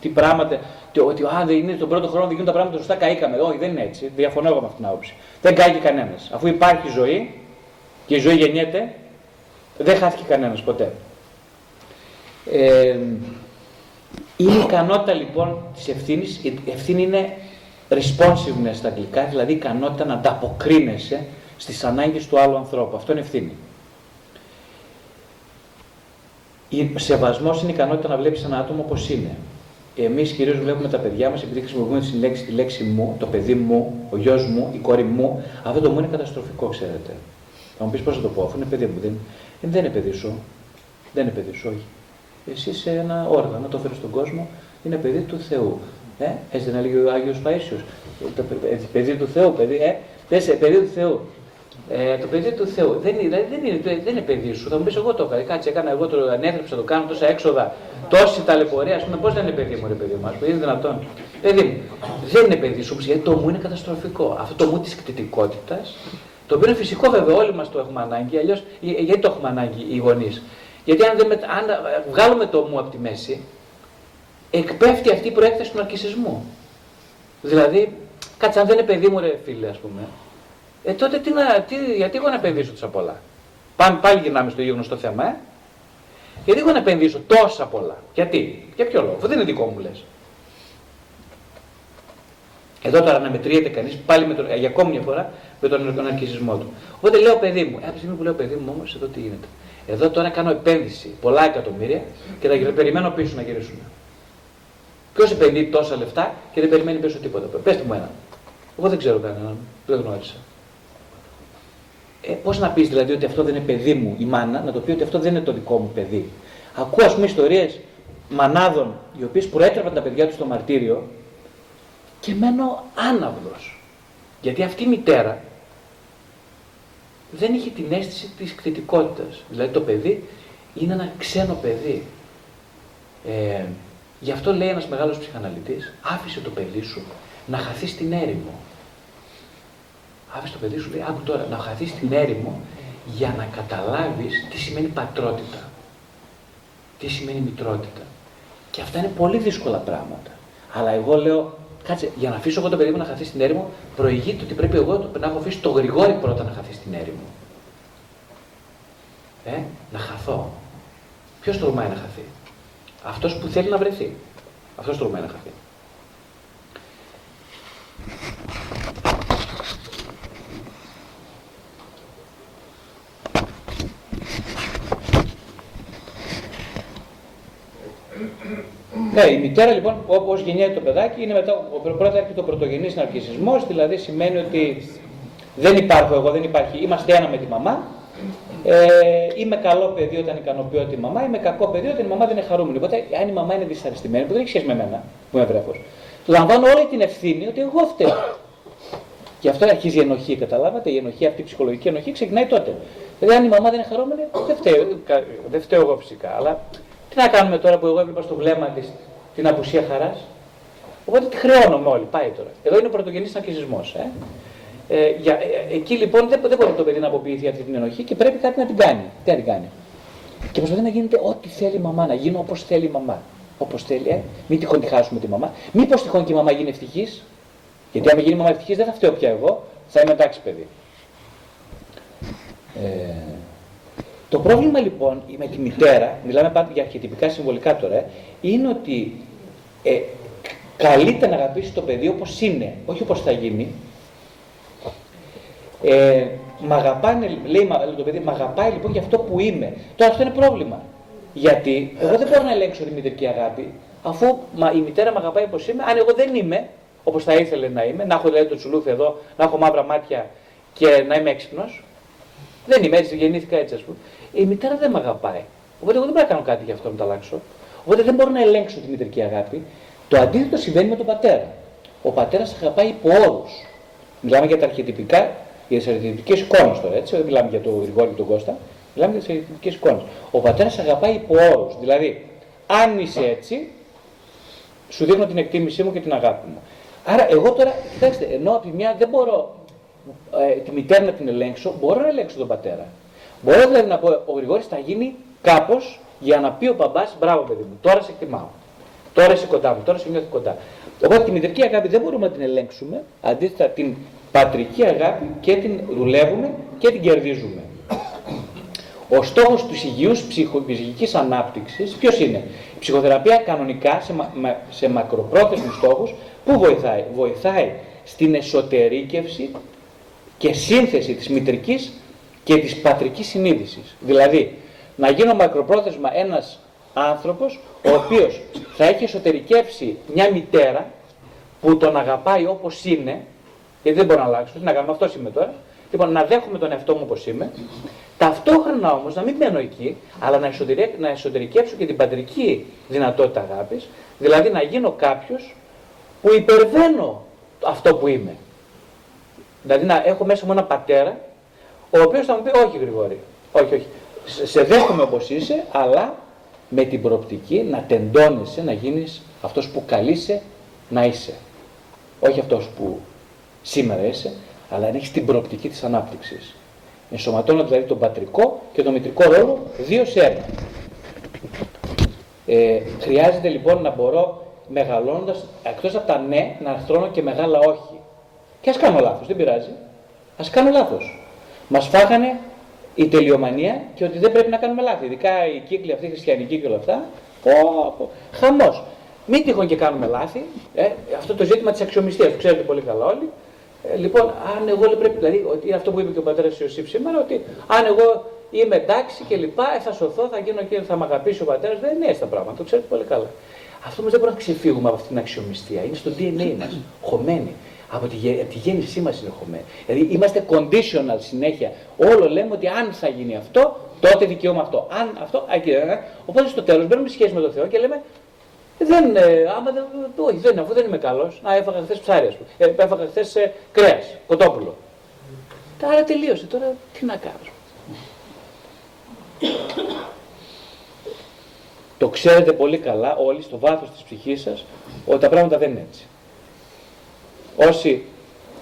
τι πράγματα, τι, ότι α, δεν είναι τον πρώτο χρόνο δεν γίνουν τα πράγματα σωστά, καήκαμε. Όχι, δεν είναι έτσι. Διαφωνώ εγώ με αυτήν την άποψη. Δεν καήκε κανένας. Αφού υπάρχει ζωή και η ζωή γεννιέται, δεν χάθηκε κανένας ποτέ. Ε, είναι η ικανότητα λοιπόν της ευθύνης. Η ευθύνη είναι responsiveness στα αγγλικά, δηλαδή η ικανότητα να ανταποκρίνεσαι στις ανάγκες του άλλου ανθρώπου. Αυτό είναι ευθύνη. Ο σεβασμός είναι η ικανότητα να βλέπεις ένα άτομο όπως είναι. Εμείς κυρίως βλέπουμε τα παιδιά μας, επειδή χρησιμοποιούμε τη λέξη, τη λέξη μου, το παιδί μου, ο γιος μου, η κόρη μου, αυτό το μου είναι καταστροφικό, ξέρετε. Θα μου πεις πώς θα το πω, αφού είναι παιδί μου. Δεν, δεν είναι παιδί σου. Δεν είναι παιδί σου, όχι. Εσύ είσαι ένα όργανο, το φέρεις στον κόσμο, είναι παιδί του Θεού. Ε, έτσι δεν έλεγε ο Άγιος Παίσιο. Το παιδί του Θεού, παιδί, ε, παιδί του Θεού. Ε, το παιδί του Θεού δεν είναι, δεν είναι, δεν είναι παιδί σου. Θα μου πεις, εγώ το έκανα. Κάτσε, έκανα εγώ το ανέθρεψα, το κάνω τόσα έξοδα, τόση ταλαιπωρία. Α πούμε, πώς δεν είναι παιδί μου, ρε παιδί μου, είναι δυνατόν. Παιδί μου, δεν είναι παιδί σου, γιατί το μου είναι καταστροφικό. Αυτό το μου της κτητικότητας, το οποίο είναι φυσικό βέβαια, όλοι μας το έχουμε ανάγκη, αλλιώς γιατί το έχουμε ανάγκη οι γονείς. Γιατί αν, δεν, αν βγάλουμε το μου από τη μέση, εκπέφτει αυτή η προέκταση του ναρκισισμού. Δηλαδή, κάτσε, αν δεν είναι παιδί μου, ρε φίλε, ας πούμε, ε, τότε τι να, τι, γιατί εγώ να επενδύσω τόσα πολλά; Πάμε, πάλι γυρνάμε στο γνωστό θέμα, ε; Γιατί εγώ να επενδύσω τόσα πολλά; Γιατί, για ποιο λόγο, δεν είναι δικό μου λες. Εδώ τώρα να μετριέται κανείς πάλι με τον, για ακόμη μια φορά με τον, τον αρκισμό του. Οπότε λέω παιδί μου, ε, από τη στιγμή που λέω παιδί μου όμως, εδώ τι γίνεται. Εδώ τώρα κάνω επένδυση πολλά εκατομμύρια και θα περιμένω πίσω να γυρίσουν. Ποιος επενδύει τόσα λεφτά και δεν περιμένει πίσω τίποτα. Πετε μου ένα. Εγώ δεν ξέρω κανέναν, δεν γνώρισα. Ε, Πώς να πεις δηλαδή ότι αυτό δεν είναι παιδί μου η μάνα, να το πει ότι αυτό δεν είναι το δικό μου παιδί. Ακούω ας πούμε ιστορίες μανάδων οι οποίες προέτρεπαν τα παιδιά τους στο μαρτύριο και μένω άναυλο. Γιατί αυτή η μητέρα δεν είχε την αίσθηση της κτητικότητας. Δηλαδή το παιδί είναι ένα ξένο παιδί. Ε, γι' αυτό λέει ένας μεγάλος ψυχαναλυτής, άφησε το παιδί σου να χαθεί στην έρημο. Άφησε το παιδί σου, λέει, άκου τώρα, να χαθείς στην έρημο για να καταλάβεις τι σημαίνει πατρότητα. Τι σημαίνει μητρότητα. Και αυτά είναι πολύ δύσκολα πράγματα. Αλλά εγώ λέω, κάτσε, για να αφήσω εγώ το παιδί μου να χαθεί στην έρημο, προηγείται ότι πρέπει εγώ να έχω αφήσει το γρηγόρι πρώτα να χαθεί στην έρημο. Ε, να χαθώ. Ποιος τολμάει να χαθεί; Αυτός που θέλει να βρεθεί. Αυτός τολμάει να χαθεί. Ναι, η μητέρα λοιπόν, όπω γεννιέται το παιδάκι, είναι μετά, πρώτα έρχεται ο πρωτογενής ναρκισμό, δηλαδή σημαίνει ότι δεν υπάρχω εγώ, δεν υπάρχει, είμαστε ένα με τη μαμά. Ε, είμαι καλό παιδί όταν ικανοποιώ τη μαμά, είμαι κακό παιδί όταν η μαμά δεν είναι χαρούμενη. Οπότε, αν η μαμά είναι δυσαρεστημένη, που δεν έχει σχέση με μένα, που είμαι βρέφος, λαμβάνω όλη την ευθύνη ότι εγώ φταίω. Και αυτό αρχίζει η ενοχή, καταλάβατε, η ενοχή, αυτή η ψυχολογική ενοχή ξεκινάει τότε. Δηλαδή, αν η μαμά δεν είναι χαρούμενη, δεν φταίω, δεν φταίω εγώ φυσικά, αλλά τι να κάνουμε τώρα που εγώ έβλεπα στο βλέμμα της την απουσία χαράς; Οπότε τη χρεώνουμε όλοι. Πάει τώρα. Εδώ είναι ο πρωτογενής ναρκισμό. Ε. Ε, ε, εκεί λοιπόν δεν, δεν μπορεί το παιδί να αποποιηθεί αυτή την ενοχή και πρέπει κάτι να την κάνει. Τι να την κάνει; Και προσπαθεί να γίνεται ό,τι θέλει η μαμά, να γίνει όπως θέλει η μαμά. Όπως θέλει, ε. μην τυχόν τη χάσουμε τη μαμά. Μήπως τυχόν και η μαμά γίνει ευτυχής; Γιατί αν γίνει η μαμά ευτυχής δεν θα φταίω πια εγώ, θα είμαι εντάξει παιδί. Ε, το πρόβλημα λοιπόν με τη μητέρα, μιλάμε πάντα για αρχιτυπικά συμβολικά τώρα, είναι ότι ε, καλείται να αγαπήσει το παιδί όπως είναι, όχι όπως θα γίνει. Ε, μ' αγαπάνε, λέει το παιδί, μ' αγαπάει λοιπόν για αυτό που είμαι. Τώρα αυτό είναι πρόβλημα. Γιατί εγώ δεν μπορώ να ελέγξω τη μητρική αγάπη, αφού μα, η μητέρα με αγαπάει όπως είμαι, αν εγώ δεν είμαι όπως θα ήθελε να είμαι, να έχω δηλαδή το τσουλούφι εδώ, να έχω μαύρα μάτια και να είμαι έξυπνος, δεν είμαι έτσι, γεννήθηκα έτσι ας πούμε η μητέρα δεν με αγαπάει. Οπότε εγώ δεν μπορώ να κάνω κάτι για αυτό να το αλλάξω. Οπότε δεν μπορώ να ελέγξω τη μητρική αγάπη. Το αντίθετο συμβαίνει με τον πατέρα. Ο πατέρας αγαπάει υπό όρους. Μιλάμε για τα αρχιτυπικά, για τις αρχιτυπικέ εικόνες τώρα, έτσι. Δεν μιλάμε για τον Γρηγόρη και τον Κώστα. Μιλάμε για τις αριθμητικέ εικόνες. Ο πατέρας αγαπάει υπό όρους. Δηλαδή, αν είσαι έτσι, σου δείχνω την εκτίμησή μου και την αγάπη μου. Άρα, εγώ τώρα, κοιτάξτε, ενώ από τη μια δεν μπορώ ε, τη μητέρα να την ελέγξω, μπορώ να ελέγξω τον πατέρα. Μπορώ δηλαδή να πω, ο Γρηγόρης θα γίνει κάπως για να πει ο μπαμπάς, μπράβο παιδί μου, τώρα σε εκτιμάω. Τώρα είσαι κοντά μου, τώρα σε νιώθει κοντά. Οπότε τη μητρική αγάπη δεν μπορούμε να την ελέγξουμε, αντίθετα την πατρική αγάπη και την δουλεύουμε και την κερδίζουμε. Ο στόχος του υγιούς ψυχικής ανάπτυξης ποιος είναι; Η ψυχοθεραπεία κανονικά σε, μα, σε μακροπρόθεσμους στόχους που βοηθάει. Βοηθάει στην εσωτερήκευση και σύνθεση της μητρικής και της πατρικής συνείδησης. Δηλαδή, να γίνω μακροπρόθεσμα ένας άνθρωπος ο οποίος θα έχει εσωτερικεύσει μια μητέρα που τον αγαπάει όπως είναι, γιατί δεν μπορώ να αλλάξω, τι να κάνω, αυτός είμαι τώρα. Λοιπόν, να δέχομαι τον εαυτό μου όπως είμαι, ταυτόχρονα όμως να μην μένω εκεί, αλλά να, να εσωτερικεύσω και την πατρική δυνατότητα αγάπης, δηλαδή να γίνω κάποιος που υπερβαίνω αυτό που είμαι. Δηλαδή να έχω μέσα μου ένα πατέρα, ο οποίος θα μου πει όχι Γρηγόρη, όχι, όχι, σε δέχομαι όπως είσαι, αλλά με την προοπτική να τεντώνεσαι, να γίνεις αυτός που καλείσαι να είσαι. Όχι αυτός που σήμερα είσαι, αλλά να έχεις την προοπτική της ανάπτυξης. Ενσωματώνω δηλαδή τον πατρικό και τον μητρικό ρόλο δύο σε ένα. Ε, χρειάζεται λοιπόν να μπορώ μεγαλώνοντας, εκτός από τα ναι, να αρθρώνω και μεγάλα όχι. Και ας κάνω λάθος, δεν πειράζει. Ας κάνω λάθος. Μας φάγανε η τελειομανία και ότι δεν πρέπει να κάνουμε λάθη. Ειδικά οι κύκλοι αυτοί, οι χριστιανικοί και όλα αυτά. Πω, Χαμός. Μην τυχόν και κάνουμε λάθη. Ε, αυτό το ζήτημα της αξιομιστίας, το ξέρετε πολύ καλά όλοι. Ε, λοιπόν, αν εγώ πρέπει, δηλαδή, ότι είναι αυτό που είπε και ο πατέρας Ιωσήφ σήμερα, ότι αν εγώ είμαι εντάξει και λοιπά, ε, θα σωθώ, θα γίνω και θα με αγαπήσει ο πατέρας, δεν είναι έτσι τα πράγματα, το ξέρετε πολύ καλά. Αυτό όμως δεν μπορούμε να ξεφύγουμε από αυτή την αξιομιστία. Είναι στο DNA μας, χωμένη. Από τη, από τη γέννησή μας είναι χωμένη. Δηλαδή είμαστε conditional συνέχεια. Όλο λέμε ότι αν θα γίνει αυτό, τότε δικαιώμα αυτό. Αν αυτό, α, Οπότε στο τέλος μπαίνουμε σχέση με τον Θεό και λέμε δεν, ε, άμα δεν, όχι, δεν, αφού δεν είμαι καλός, να έφαγα χθες ψάρι, ας πούμε. Ε, έφαγα χθες ε, κρέας, κοτόπουλο. Άρα τελείωσε. Τώρα τι να κάνω. Το ξέρετε πολύ καλά όλοι στο βάθος της ψυχής σας ότι τα πράγματα δεν είναι έτσι. Όσοι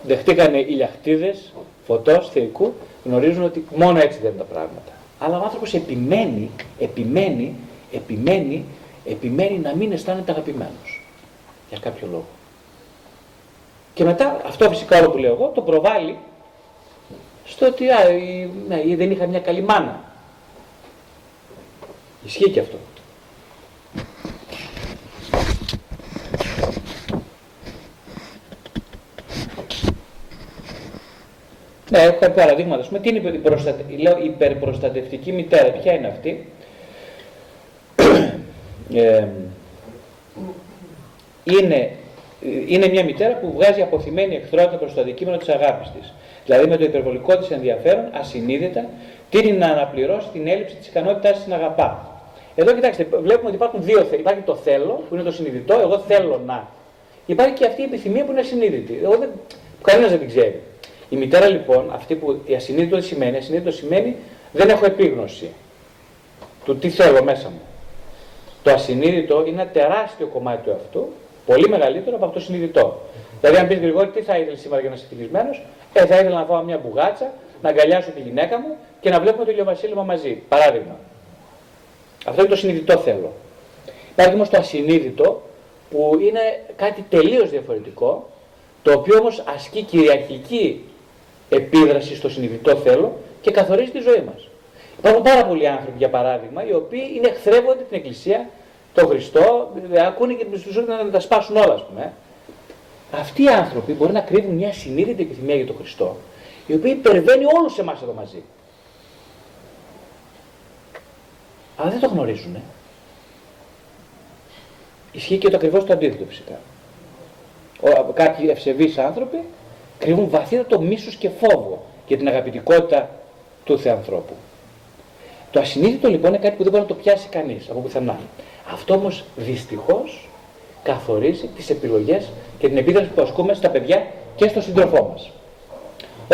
δεχτήκανε ηλιαχτίδες, φωτός, θεϊκού, γνωρίζουν ότι μόνο έτσι δεν είναι τα πράγματα. Αλλά ο άνθρωπος επιμένει, επιμένει, επιμένει, επιμένει να μην αισθάνεται αγαπημένος. Για κάποιο λόγο. Και μετά, αυτό φυσικά όλο που λέω εγώ, το προβάλλει στο ότι α, ναι, δεν είχα μια καλή μάνα. Ισχύει και αυτό. Ναι, έχω παραδείγματα. πούμε, τι είναι η λέω, υπερπροστατευτική μητέρα. Ποια είναι αυτή; Ε, είναι, είναι μια μητέρα που βγάζει αποθυμένη εχθρότητα προς το αντικείμενο της αγάπης της. Δηλαδή με το υπερβολικό της ενδιαφέρον, ασυνείδητα, τίνει να αναπληρώσει την έλλειψη της ικανότητάς της να αγαπά. Εδώ κοιτάξτε, βλέπουμε ότι υπάρχουν δύο Υπάρχει το θέλω, που είναι το συνειδητό, εγώ θέλω να. Υπάρχει και αυτή η επιθυμία που είναι ασυνείδητη. Εγώ δεν, κανένας δεν την ξέρει. Η μητέρα λοιπόν, αυτή που η ασυνείδητο τι σημαίνει, ασυνείδητο σημαίνει δεν έχω επίγνωση του τι θέλω μέσα μου. Το ασυνείδητο είναι ένα τεράστιο κομμάτι του αυτού, πολύ μεγαλύτερο από αυτό το συνειδητό. Δηλαδή, αν πεις Γρηγόρη, τι θα ήθελες σήμερα για να είσαι φιλισμένο, ε, θα ήθελα να φάω μια μπουγάτσα, να αγκαλιάσω τη γυναίκα μου και να βλέπουμε το ηλιοβασίλεμα μαζί. Παράδειγμα. Αυτό είναι το συνειδητό θέλω. Υπάρχει όμως το ασυνείδητο που είναι κάτι τελείως διαφορετικό, το οποίο όμως ασκεί κυριαρχική επίδραση στο συνειδητό θέλω και καθορίζει τη ζωή μας. Υπάρχουν πάρα πολλοί άνθρωποι, για παράδειγμα, οι οποίοι είναι εχθρεύονται την Εκκλησία, τον Χριστό, ακούνε και τους ζουν να τα σπάσουν όλα, ας πούμε. Αυτοί οι άνθρωποι μπορεί να κρύβουν μια συνείδητη επιθυμία για τον Χριστό, η οποία υπερβαίνει όλους εμάς εδώ μαζί. Αλλά δεν το γνωρίζουν. Ε. Ισχύει και το ακριβώς το αντίθετο φυσικά. Ο, κάποιοι ευσεβείς άνθρωποι κρύβουν βαθύτατο μίσος και φόβο για την αγαπητικότητα του Θεανθρώπου. Το ασυνείδητο λοιπόν είναι κάτι που δεν μπορεί να το πιάσει κανείς από πουθενά. Αυτό όμως δυστυχώς καθορίζει τις επιλογές και την επίδραση που ασκούμε στα παιδιά και στο σύντροφό μας.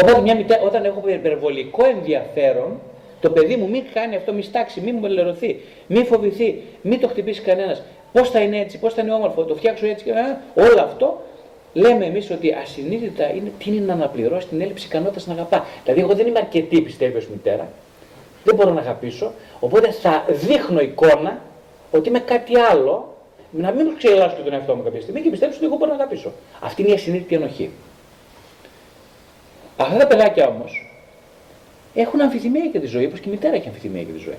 Οπότε μια μητέρα, όταν έχω υπερβολικό ενδιαφέρον, το παιδί μου μην κάνει αυτό, μη στάξει, μη μου ελερωθεί, μη φοβηθεί, μη το χτυπήσει κανένας. Πώς θα είναι έτσι, πώς θα είναι όμορφο, το φτιάξω έτσι. Ε, όλο αυτό λέμε εμείς ότι ασυνείδητα είναι τι είναι να αναπληρώσει την έλλειψη ικανότητας να αγαπά. Δηλαδή, εγώ δεν είμαι αρκετή, πιστεύει ως μητέρα, δεν μπορώ να αγαπήσω, οπότε θα δείχνω εικόνα ότι είμαι κάτι άλλο, να μην ξελάσω και τον εαυτό μου κάποια στιγμή και πιστεύω ότι εγώ μπορώ να αγαπήσω. Αυτή είναι η ασυνείδητη ενοχή. Αυτά τα παιδάκια όμως έχουν αμφιθυμία για τη ζωή, όπως και η μητέρα έχει αμφιθυμία για τη ζωή.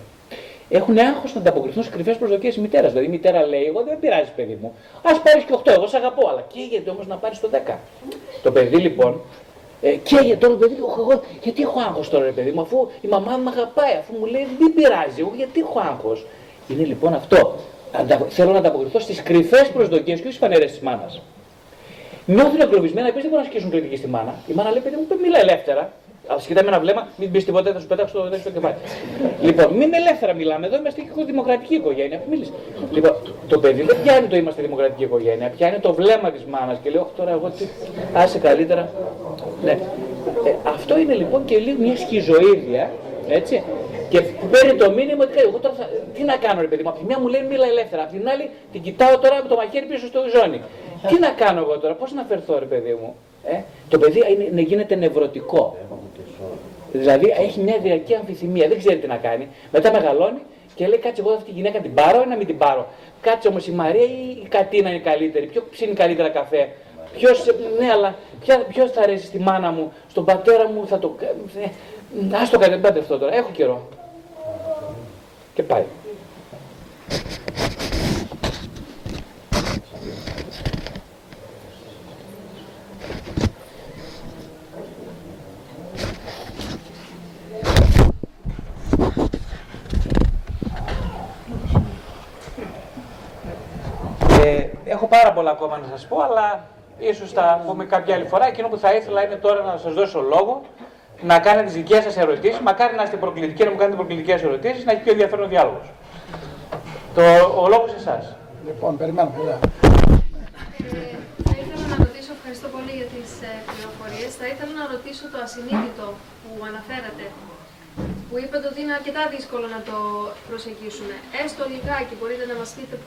Έχουν άγχος να ανταποκριθούν στις κρυφές προσδοκίες της μητέρας. Δηλαδή η μητέρα λέει: Εγώ δεν πειράζει, παιδί μου. Α πάρεις και 8, εγώ σε αγαπώ. Αλλά καίγεται όμως να πάρεις το 10. Το παιδί λοιπόν ε, καίγεται τώρα το παιδί, εγώ, γιατί έχω άγχος τώρα, ρε παιδί μου, αφού η μαμά μου αγαπάει, αφού μου λέει: Δεν πειράζει, εγώ γιατί έχω άγχος. Είναι λοιπόν αυτό. Θέλω να ανταποκριθώ στις κρυφές προσδοκίες και όχι στις φανερές της μάνας. Νιώθουν εγκλωβισμένα, επίση δεν μπορούν να ασκήσουν κριτική στη μάνα. Η μάνα λέει: Παιδί μου, μιλά ελεύθερα. Αλλά σκητά με ένα βλέμμα, μην πεις τίποτα, θα σου πετάξω το δεύτερο κεφάλι. λοιπόν, μην ελεύθερα μιλάμε, εδώ είμαστε και δημοκρατική οικογένεια. Μίλησε. Λοιπόν, το παιδί δεν πιάνει το είμαστε δημοκρατική οικογένεια, πιάνει το βλέμμα της μάνας και λέει: Όχι τώρα, εγώ τι. Άσε καλύτερα. Ναι. Ε, αυτό είναι λοιπόν και λίγο μια σχιζοίδια, έτσι. Και παίρνει το μήνυμα ότι εγώ τώρα θα... τι να κάνω, ρε παιδί μου. Από τη μια μου λέει μίλα ελεύθερα, από την άλλη την κοιτάω τώρα με το μαχαίρι πίσω στο ζώνη. τι να κάνω εγώ τώρα, πώς να φερθώ, ρε παιδί μου. Ε; Το παιδί είναι, γίνεται νευρωτικό. Δηλαδή έχει μια διαρκή αμφιθυμία, δεν ξέρει τι να κάνει. Μετά μεγαλώνει και λέει: Κάτσε, εγώ αυτή τη γυναίκα την πάρω ή να μην την πάρω. Κάτσε όμως η Μαρία ή η Κατίνα είναι καλύτερη. Ποιο ψήνει καλύτερα καφέ; Ποιος, ναι, αλλά ποιος θα αρέσει στη μάνα μου, στον πατέρα μου θα το. Ε, Α το κάνετε αυτό τώρα, έχω καιρό. Και πάει. έχω πάρα πολλά ακόμα να σας πω, αλλά ίσως θα πούμε κάποια άλλη φορά. Εκείνο που θα ήθελα είναι τώρα να σας δώσω λόγο, να κάνετε τις δικές σας ερωτήσεις, μακάρι να είστε προκλητικοί, να μου κάνετε προκλητικές ερωτήσεις, να έχει πιο ενδιαφέρον διάλογος. Το, ο λόγος σε εσάς. Λοιπόν, περιμένουμε. Ε, θα ήθελα να ρωτήσω, ευχαριστώ πολύ για τις ε, πληροφορίες, θα ήθελα να ρωτήσω το ασυνείδητο που αναφέρατε που είπατε ότι είναι αρκετά δύσκολο να το προσεγγίσουμε. Έστω λιγάκι μπορείτε να μας πείτε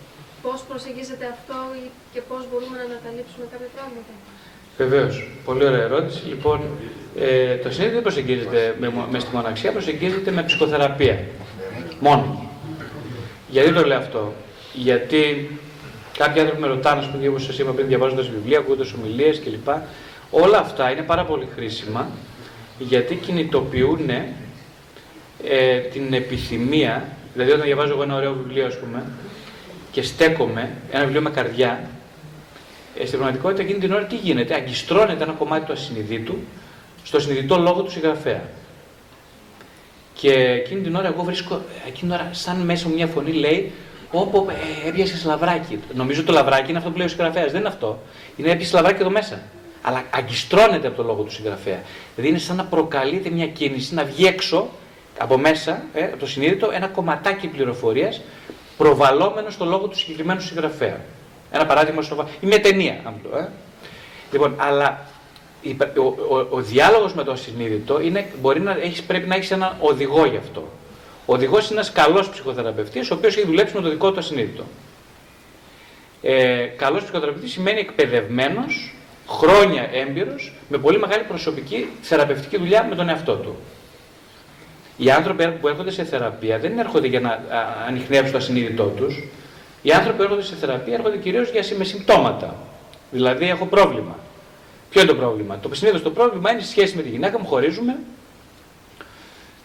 πώς προσεγγίζετε αυτό και πώς μπορούμε να ανακαλύψουμε κάποια πράγματα; Βεβαίως. Πολύ ωραία ερώτηση. Λοιπόν, ε, το συνέδριο δεν προσεγγίζεται με, μες στη μοναξιά, προσεγγίζεται με ψυχοθεραπεία. Μόνο. Γιατί το λέω αυτό; Γιατί κάποιοι άνθρωποι με ρωτάνε, ας πούμε, όπως σας είπα πριν, διαβάζοντας βιβλία, ακούγοντας ομιλίες κλπ. Όλα αυτά είναι πάρα πολύ χρήσιμα γιατί κινητοποιούν ε, την επιθυμία. Δηλαδή, όταν διαβάζω εγώ ένα ωραίο βιβλίο, ας πούμε, και στέκομαι, ένα βιβλίο με καρδιά, ε, στην πραγματικότητα εκείνη την ώρα τι γίνεται, αγκιστρώνεται ένα κομμάτι του ασυνειδήτου στο συνειδητό λόγο του συγγραφέα. Και εκείνη την ώρα εγώ βρίσκω, εκείνη την ώρα σαν μέσα μου μια φωνή λέει Όπω ε, έπιασε λαβράκι. Νομίζω το λαβράκι είναι αυτό που λέει ο συγγραφέας. Δεν είναι αυτό. Είναι έπιασε λαβράκι εδώ μέσα. Αλλά αγκιστρώνεται από το λόγο του συγγραφέα. Δηλαδή είναι σαν να προκαλείται μια κίνηση να βγει έξω από μέσα, ε, από το συνείδητο, ένα κομματάκι πληροφορίας προβαλλόμενο στο λόγο του συγκεκριμένου συγγραφέα. Ένα παράδειγμα σοβαρό. Ή μια ταινία, αν το ε. Λοιπόν, αλλά ο, ο, ο διάλογος με το ασυνείδητο είναι, μπορεί να έχεις, πρέπει να έχεις έναν οδηγό γι' αυτό. Ο οδηγός είναι ένας καλός ψυχοθεραπευτής, ο οποίος έχει δουλέψει με το δικό του ασυνείδητο. Ε, καλός ψυχοθεραπευτής σημαίνει εκπαιδευμένος, χρόνια έμπειρος, με πολύ μεγάλη προσωπική θεραπευτική δουλειά με τον εαυτό του. Οι άνθρωποι που έρχονται σε θεραπεία δεν έρχονται για να ανοιχνεύσουν το ασυνείδητό τους. Οι άνθρωποι που έρχονται σε θεραπεία έρχονται κυρίως με συμπτώματα. Δηλαδή, έχω πρόβλημα. Ποιο είναι το πρόβλημα; Το συνήθως το πρόβλημα είναι η σχέση με τη γυναίκα μου, χωρίζουμε.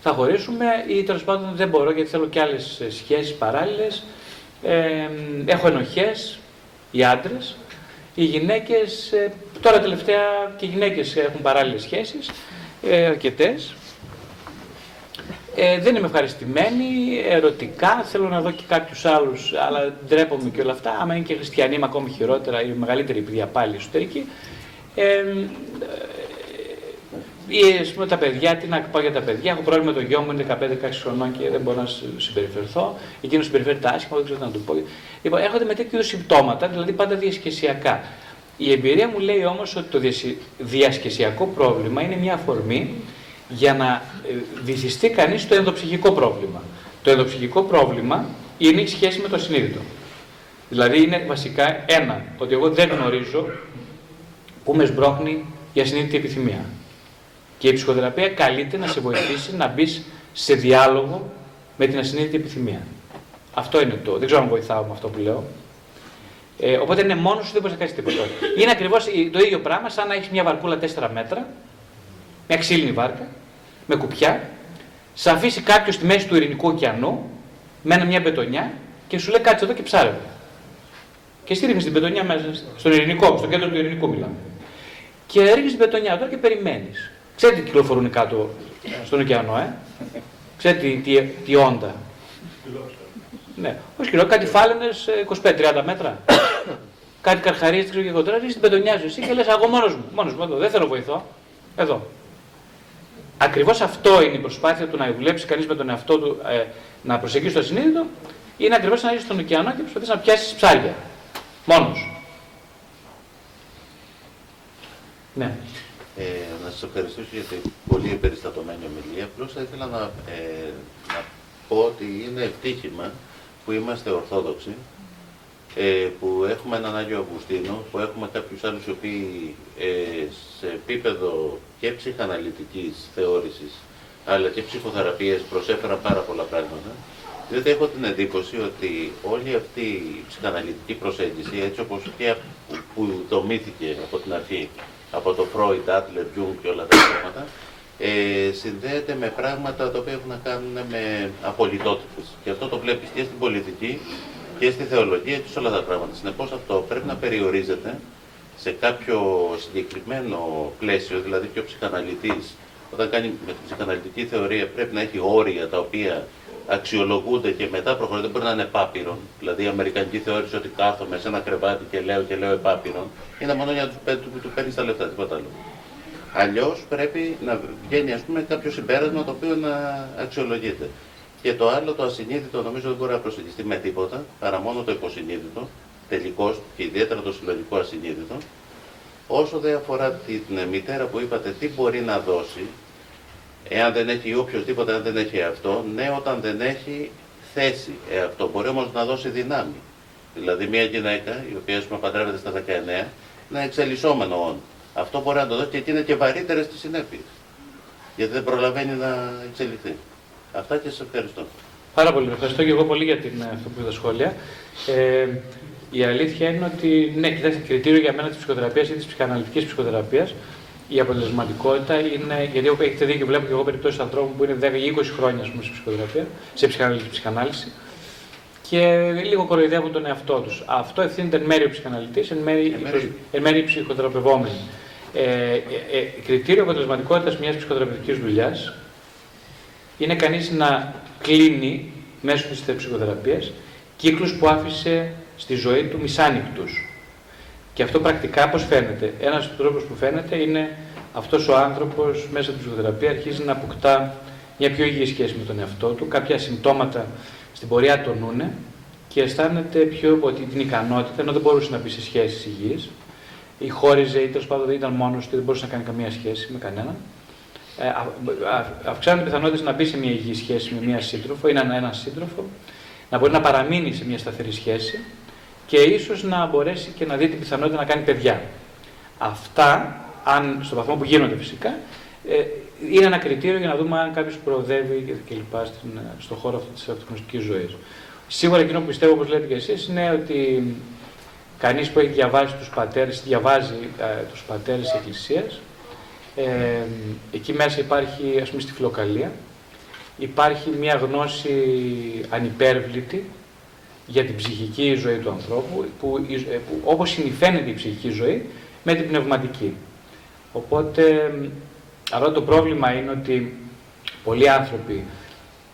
Θα χωρίσουμε ή τέλος πάντων δεν μπορώ γιατί θέλω και άλλες σχέσεις παράλληλες. Ε, έχω ενοχές, οι άντρες. Οι γυναίκες, ε, τώρα τελευταία και οι γυναίκες έχουν παράλληλες σχέσεις, ε, αρκετές. Ε, δεν είμαι ευχαριστημένη, ερωτικά, θέλω να δω και κάποιους άλλους, αλλά ντρέπομαι και όλα αυτά. Άμα είναι και χριστιανοί, είμαι ακόμη χειρότερα, η μεγαλύτερη παιδιά πάλι εσωτερική. Ε, ε, τα παιδιά, τι να πω για τα παιδιά. Έχω πρόβλημα με το γιο μου, είναι 15-16 χρονών και δεν μπορώ να συμπεριφερθώ. Εκείνος συμπεριφέρεται άσχημα, δεν ξέρω τι να του πω. Λοιπόν, έρχονται με τέτοιους συμπτώματα, δηλαδή πάντα διασκεσιακά. Η εμπειρία μου λέει όμως ότι το διασκεσιακό πρόβλημα είναι μια αφορμή για να ε, βυθιστεί κανείς στο ενδοψυχικό πρόβλημα. Το ενδοψυχικό πρόβλημα είναι η σχέση με το συνείδητο. Δηλαδή είναι βασικά ένα, ότι εγώ δεν γνωρίζω πού με σμπρώχνει η ασυνείδητη επιθυμία. Και η ψυχοθεραπεία καλείται να σε βοηθήσει να μπεις σε διάλογο με την ασυνείδητη επιθυμία. Αυτό είναι το. Δεν ξέρω αν βοηθάω με αυτό που λέω. Ε, οπότε είναι μόνος σου, δεν μπορείς να κάνεις τίποτα. Είναι ακριβώς το ίδιο πράγμα σαν να έχεις μια βαρκούλα 4 μέτρα, μια ξύλινη βάρκα, με κουπιά, σε αφήσει κάποιος στη μέση του ειρηνικού ωκεανού, με μια μπετονιά και σου λέει κάτσε εδώ και ψάρευε. Και εσύ ρίχνει την μπετονιά μέσα στον ειρηνικό, στο κέντρο του ειρηνικού μιλάμε. Και ρίχνεις την μπετονιά τώρα και περιμένεις. Ξέρετε τι κυκλοφορούν κάτω στον ωκεανό, ε; Ξέρετε τι, τι, τι όντα; Ναι, όχι κοινό, κάτι φάλαινες 25-30 μέτρα. κάτι καρχαρίε, ξέρω και εγώ τώρα, ρίχνεις την μπετονιά σου εσύ και λες: Εγώ μόνος μου, μόνος μου εδώ, δεν θέλω βοηθό. Εδώ. Ακριβώς αυτό είναι η προσπάθεια του να δουλέψει κανείς με τον εαυτό του, ε, να προσεγγίσει το ασυνείδητο, είναι ακριβώς να είσαι στον ωκεανό και προσπαθείς να πιάσεις ψάρια. Μόνος. Ναι. Ε, να σας ευχαριστήσω για την πολύ εμπεριστατωμένη ομιλία. Απλώς θα ήθελα να, ε, να πω ότι είναι ευτύχημα που είμαστε Ορθόδοξοι, ε, που έχουμε έναν Άγιο Αυγουστίνο, που έχουμε κάποιους άλλους οι οποίοι ε, σε επίπεδο και ψυχαναλυτικής θεώρησης, αλλά και ψυχοθεραπείες προσέφεραν πάρα πολλά πράγματα, διότι έχω την εντύπωση ότι όλη αυτή η ψυχαναλυτική προσέγγιση, έτσι όπως και που δομήθηκε από την αρχή, από το Freud, Adler, Jung και όλα τα πράγματα, ε, συνδέεται με πράγματα τα οποία έχουν να κάνουν με απολυτότητες. Και αυτό το βλέπεις και στην πολιτική και στη θεολογία και σε όλα τα πράγματα. Συνεπώς αυτό πρέπει να περιορίζεται σε κάποιο συγκεκριμένο πλαίσιο, δηλαδή και ο ψυχαναλυτής όταν κάνει με την ψυχαναλυτική θεωρία πρέπει να έχει όρια τα οποία αξιολογούνται και μετά προχωρούν, δεν μπορεί να είναι επάπειρον. Δηλαδή η Αμερικανική θεώρηση ότι κάθομαι σε ένα κρεβάτι και λέω και λέω επάπειρον, είναι μόνο για να τους, του παίρνεις τα λεφτά, τίποτα άλλο. Αλλιώς πρέπει να βγαίνει ας πούμε, κάποιο συμπέρασμα το οποίο να αξιολογείται. Και το άλλο, το ασυνείδητο, νομίζω δεν μπορεί να προσεγγιστεί με τίποτα παρά μόνο το υποσυνείδητο, τελικώ και ιδιαίτερα το συλλογικό ασυνείδητο. Όσο δεν αφορά την μητέρα που είπατε, τι μπορεί να δώσει, εάν δεν έχει ή οποιοδήποτε, αν δεν έχει αυτό, ναι, όταν δεν έχει θέση αυτό. Μπορεί όμως να δώσει δυνάμει. Δηλαδή, μια γυναίκα, η οποία πούμε, παντρεύεται στα 19, είναι εξελισσόμενο όν. Αυτό μπορεί να το δώσει και εκεί είναι και βαρύτερες στι συνέπειες. Γιατί δεν προλαβαίνει να εξελιχθεί. Αυτά και σας ευχαριστώ. Πάρα πολύ. Ευχαριστώ και εγώ πολύ για την, αυτό που είδα σχόλια. Ε, η αλήθεια είναι ότι, ναι, κοιτάξτε, κριτήριο για μένα της ψυχοθεραπείας ή της ψυχαναλυτικής ψυχοθεραπείας η αποτελεσματικότητα είναι. Γιατί έχετε δει και βλέπω και εγώ περιπτώσεις ανθρώπων που είναι 10 ή 20 χρόνια πούμε, σε ψυχοθεραπεία, σε ψυχαναλυτική ψυχανάλυση και λίγο κοροϊδεύουν τον εαυτό τους. Αυτό ευθύνεται εν μέρει ο ψυχαναλυτής, εν μέρει, εν μέρει οι ψυχοθεραπευόμενοι. Ε, ε, ε, κριτήριο αποτελεσματικότητας μιας ψυχοθεραπευτικής δουλειάς είναι κανείς να κλείνει μέσω της ψυχοθεραπείας κύκλους που άφησε στη ζωή του μισάνοιχτου. Και αυτό πρακτικά πώς φαίνεται; Ένας τρόπος που φαίνεται είναι αυτός ο άνθρωπος μέσα από τη ψυχοθεραπεία αρχίζει να αποκτά μια πιο υγιή σχέση με τον εαυτό του, κάποια συμπτώματα στην πορεία τονούνε και αισθάνεται πιο ότι την ικανότητα, ενώ δεν μπορούσε να μπει σε σχέσεις υγιείς, ή χώριζε ή τέλος πάντων ήταν μόνος του, δεν μπορούσε να κάνει καμία σχέση με κανέναν. Ε, αυξάνονται οι πιθανότητες να μπει σε μια υγιή σχέση με μια σύντροφο ή να έναν σύντροφο, να μπορεί να παραμείνει σε μια σταθερή σχέση και ίσως να μπορέσει και να δει την πιθανότητα να κάνει παιδιά. Αυτά, αν, στον βαθμό που γίνονται φυσικά, ε, είναι ένα κριτήριο για να δούμε αν κάποιος προοδεύει κλπ. στον χώρο αυτής της αυτογνωστική ζωής. Σίγουρα εκείνο που πιστεύω, όπως λέτε και εσείς, είναι ότι κανείς που έχει διαβάσει τους πατέρες, διαβάζει ε, τους πατέρες της Εκκλησίας, ε, εκεί μέσα υπάρχει, ας πούμε, στη φιλοκαλία, υπάρχει μια γνώση ανυπέρβλητη για την ψυχική ζωή του ανθρώπου, που, ε, που όπως συνηθαίνεται η ψυχική ζωή με την πνευματική. Οπότε αλλά το πρόβλημα είναι ότι πολλοί άνθρωποι,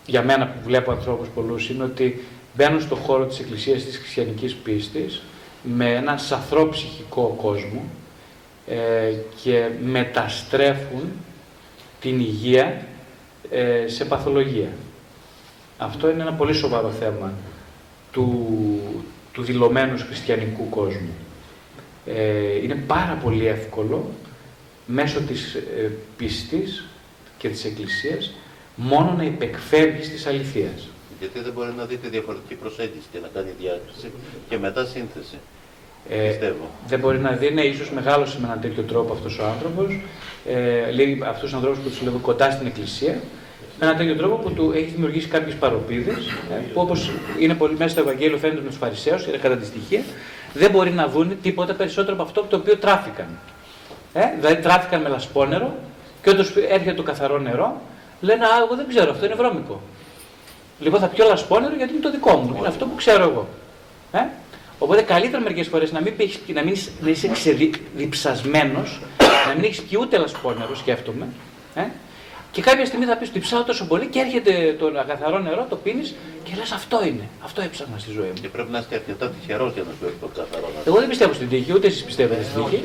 για μένα που βλέπω ανθρώπους πολλούς, είναι ότι μπαίνουν στον χώρο της Εκκλησίας της χριστιανικής πίστης με έναν σαθρό ψυχικό κόσμο ε, και μεταστρέφουν την υγεία ε, σε παθολογία. Αυτό είναι ένα πολύ σοβαρό θέμα του, του δηλωμένους χριστιανικού κόσμου. Ε, είναι πάρα πολύ εύκολο μέσω της ε, πίστης και της Εκκλησίας μόνο να υπεκφεύγεις της αληθείας. Γιατί δεν μπορεί να δει τη διαφορετική προσέγγιση και να κάνει διάκριση και μετά σύνθεση. Ε, Πιστεύω. δεν μπορεί να δει, είναι ίσως μεγάλωσε με έναν τέτοιο τρόπο αυτός ο άνθρωπος, ε, λέει αυτούς τους ανθρώπους που τους λέω κοντά στην Εκκλησία, με έναν τέτοιο τρόπο που του έχει δημιουργήσει κάποιες παροπίδες, ε, που όπως είναι πολύ μέσα στο Ευαγγέλιο φαίνεται με τους Φαρισαίους, είναι κατά τη στοιχεία, δεν μπορεί να δουν τίποτα περισσότερο από αυτό το οποίο τράφηκαν. Ε, δηλαδή τράφηκαν με λασπόνερο και όταν έρχεται το καθαρό νερό, λένε Α, εγώ δεν ξέρω, αυτό είναι βρώμικο. Λοιπόν, θα πιω λασπόνερο γιατί είναι το δικό μου. Είναι αυτό που ξέρω εγώ. Ε; Οπότε καλύτερα μερικές φορές να μην, έχεις, να μην είσαι, να είσαι ξεδιψασμένο, να μην έχεις πιει ούτε λασπόνερο, σκέφτομαι. Ε; Και κάποια στιγμή θα πεις: Διψάω τόσο πολύ και έρχεται το καθαρό νερό, το πίνεις και λες: Αυτό είναι. Αυτό έψαχνα στη ζωή μου. Και πρέπει να είστε αρκετά τυχερός για να σου έρθει το καθαρό νερό. Εγώ δεν πιστεύω στην τύχη, ούτε εσείς πιστεύετε στην τύχη.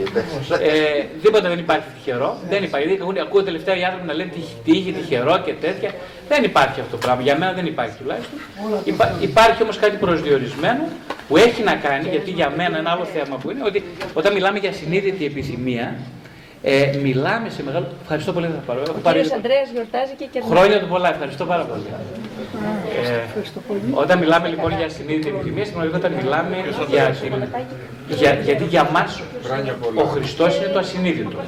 Ε, τίποτα δεν υπάρχει τυχερό. Δεν υπάρχει. Δηλαδή, ακούω τελευταία οι άνθρωποι να λένε τύχη, τυχερό και τέτοια. Δεν υπάρχει αυτό το πράγμα. Για μένα δεν υπάρχει τουλάχιστον. Υπά, υπάρχει όμως κάτι προσδιορισμένο που έχει να κάνει, γιατί για μένα ένα άλλο θέμα που είναι ότι όταν μιλάμε για συνείδητη επιθυμία, ε, μιλάμε σε μεγάλο. Ευχαριστώ πολύ, θα πάρω. Ο κύριος Ανδρέας γιορτάζει και κερδίζει. Χρόνια του πολλά, ευχαριστώ πάρα πολύ. Ε, όταν μιλάμε λοιπόν για συνείδητη επιθυμία, στην πραγματικότητα μιλάμε για την. Για, γιατί για μας ο Χριστός είναι το ασυνείδητο.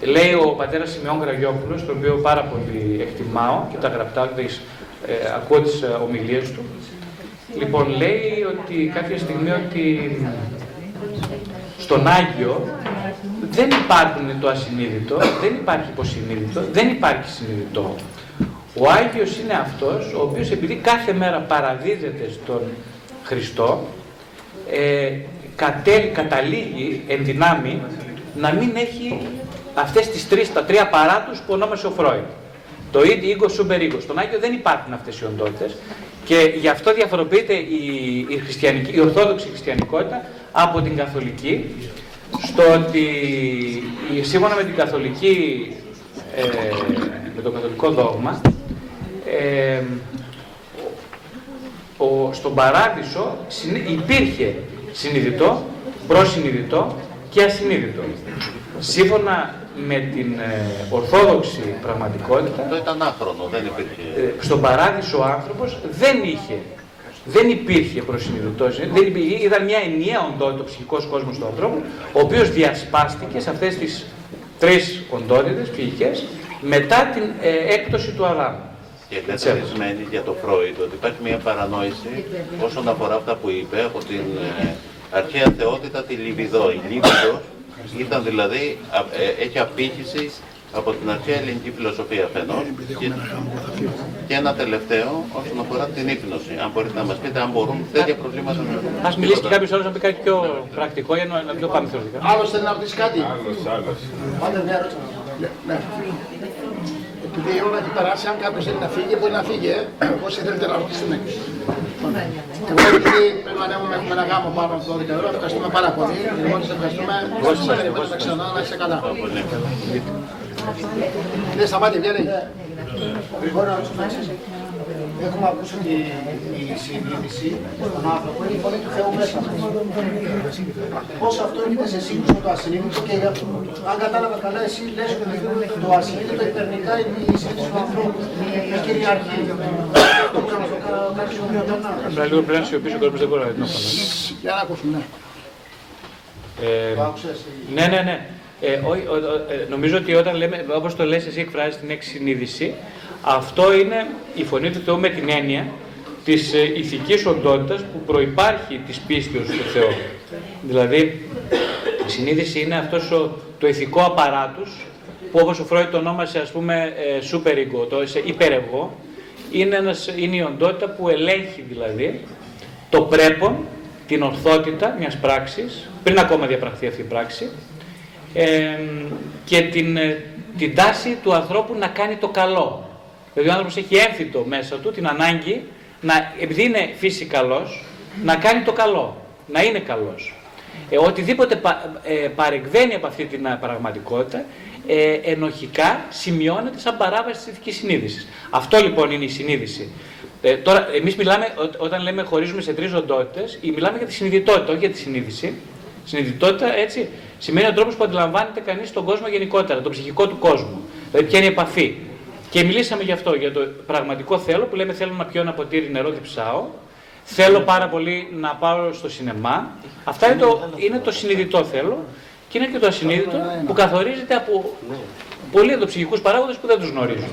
Λέει ο πατέρας Σιμεών Γραγιόπουλος, τον οποίο πάρα πολύ εκτιμάω και τα γραπτά του, ε, ακούω τις ομιλίες του. Λοιπόν, λέει ότι κάποια στιγμή ότι στον Άγιο δεν υπάρχουν το ασυνείδητο, δεν υπάρχει υποσυνείδητο, δεν υπάρχει συνειδητό. Ο Άγιος είναι αυτός ο οποίος επειδή κάθε μέρα παραδίδεται στον Χριστό ε, κατέλ, καταλήγει εν δυνάμει να μην έχει αυτές τις τρεις, τα τρία παράτους που ονόμασε ο Φρόιντ. Το ίδιο οίκο, σούμπερ οίκο. Στον Άγιο δεν υπάρχουν αυτές οι οντότητες και γι' αυτό διαφοροποιείται η, η, χριστιανική, η ορθόδοξη χριστιανικότητα από την καθολική στο ότι σύμφωνα με την καθολική, ε, με το καθολικό δόγμα, ε, ο, στον παράδεισο υπήρχε συνειδητό, προσυνειδητό και ασυνείδητο. Σύμφωνα με την ε, ορθόδοξη πραγματικότητα, Αυτό ήταν άχρονο, δεν υπήρχε. ε, στον παράδεισο ο άνθρωπος δεν είχε δεν υπήρχε προσυνειδητός, δεν υπήρχε, ήταν μια ενιαία οντότητα, ο ψυχικός κόσμος του ανθρώπου, ο οποίος διασπάστηκε σε αυτές τις τρεις οντότητες ψυχικές μετά την ε, έκπτωση του Αδάμ. Και λέτε σημαίνει για το Φρόιντ ότι υπάρχει μια παρανόηση όσον αφορά αυτά που είπε από την ε, αρχαία θεότητα τη Λιβιδό. Η Λιβιδός ήταν δηλαδή, α, ε, έχει απήχηση από την αρχαία ελληνική φιλοσοφία αφενός και, και ένα τελευταίο όσον αφορά την ύπνωση. Αν μπορείτε να μας πείτε αν μπορούν τέτοια προβλήματα να Ας μιλήσει και κάποιος άλλος να πει κάτι πιο πρακτικό για να να μην το πάμε θεωρητικά. Άλλος θέλει να ρωτήσει κάτι; Άντε μια ερώτηση. Ναι, ναι. Επειδή η ώρα έχει περάσει, αν κάποιος θέλει να φύγει, μπορεί να φύγει. ε. Όσοι θέλετε να ρωτήσετε, ναι. Εγώ επειδή πρέπει να ανέβουμε, έχουμε ένα γάμο πάνω από 12 ευρώ, ευχαριστούμε πάρα πολύ. Λοιπόν, σε ευχαριστούμε. Εγώ σας ευχαριστώ. Περιμένουμε ξανά να είσαι καλά. Ναι, σταμάτη, βγαίνει. Μπορώ να ρωτήσω Έχουμε ακούσει ότι η συνείδηση των άνθρωπων είναι η φωνή του Θεού μέσα μας. Πώς αυτό έρχεται σε σύγκρουση με το ασυνείδητο και αν κατάλαβα καλά εσύ λες ότι το ασυνείδητο υπερνικά είναι η συνείδηση του ανθρώπου. Η κυριαρχή. Το που να μας το κάνεις πιο Πρέπει λίγο πρέπει να σιωπήσει ο κόσμος, δεν μπορεί να την απαντήσει. Για να ακούσουμε, ναι. Ε, Το άκουσες. Ναι, ναι, ναι. Ε, ο, ο, ο, ε, νομίζω ότι όταν λέμε, όπως το λες εσύ εκφράζεις την έξι συνείδηση, αυτό είναι η φωνή του Θεού με την έννοια της ε, ηθικής οντότητας που προϋπάρχει της πίστης του Θεού. Δηλαδή, η συνείδηση είναι αυτός ο, το ηθικό απαράτους που όπως ο Φρόιτ το ονόμασε ας πούμε ε, super ego, το σε υπερεγώ, είναι, ένας, είναι η οντότητα που ελέγχει δηλαδή το πρέπον, την ορθότητα μιας πράξης, πριν ακόμα διαπραχθεί αυτή η πράξη, ε, και την, ε, την τάση του ανθρώπου να κάνει το καλό. Δηλαδή ο άνθρωπος έχει έμφυτο μέσα του την ανάγκη, να, επειδή είναι φύση καλός, να κάνει το καλό, να είναι καλός. Ε, οτιδήποτε πα, ε, παρεκβαίνει από αυτή την α, πραγματικότητα, ε, ενοχικά σημειώνεται σαν παράβαση της ηθικής συνείδησης. Αυτό λοιπόν είναι η συνείδηση. Ε, τώρα, εμείς μιλάμε, ό, όταν λέμε χωρίζουμε σε τρεις οντότητες, ή μιλάμε για τη συνειδητότητα, όχι για τη συνείδηση. Συνειδητότητα, έτσι, σημαίνει ο τρόπος που αντιλαμβάνεται κανείς τον κόσμο γενικότερα, τον ψυχικό του κόσμο. Δηλαδή, ποια είναι η επαφή. Και μιλήσαμε γι' αυτό, για το πραγματικό θέλω, που λέμε θέλω να πιω ένα ποτήρι νερό διψάω. Θέλω πάρα πολύ να πάω στο σινεμά. Αυτά είναι το, είναι το συνειδητό θέλω. Και είναι και το ασυνείδητο που καθορίζεται από πολλοί εντοψυχικούς παράγοντες που δεν τους γνωρίζουν.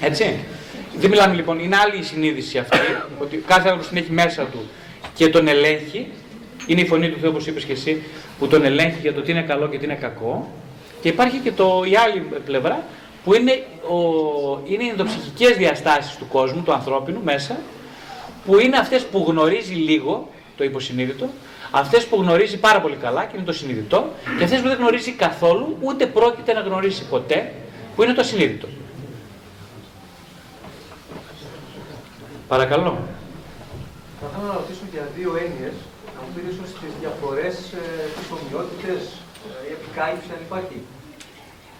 Έτσι. Δεν μιλάμε λοιπόν, είναι άλλη η συνείδηση αυτή, ότι κάθε άνθρωπος την έχει μέσα του και τον ελέγχει. Είναι η φωνή του Θεού, όπως είπες και εσύ, που τον ελέγχει για το τι είναι καλό και τι είναι κακό. Και υπάρχει και το, η άλλη πλευρά, που είναι, ο, είναι οι ενδοψυχικές διαστάσεις του κόσμου, του ανθρώπινου μέσα, που είναι αυτές που γνωρίζει λίγο, το υποσυνείδητο, αυτές που γνωρίζει πάρα πολύ καλά και είναι το συνειδητό, και αυτές που δεν γνωρίζει καθόλου, ούτε πρόκειται να γνωρίσει ποτέ, που είναι το ασυνείδητο. Παρακαλώ. Θα ήθελα να ρωτήσω για δύο έννοιες, να μου πείτε ίσω τις διαφορές, ε, τις ομοιότητες, ε, η επικάλυψη, αν υπάρχει.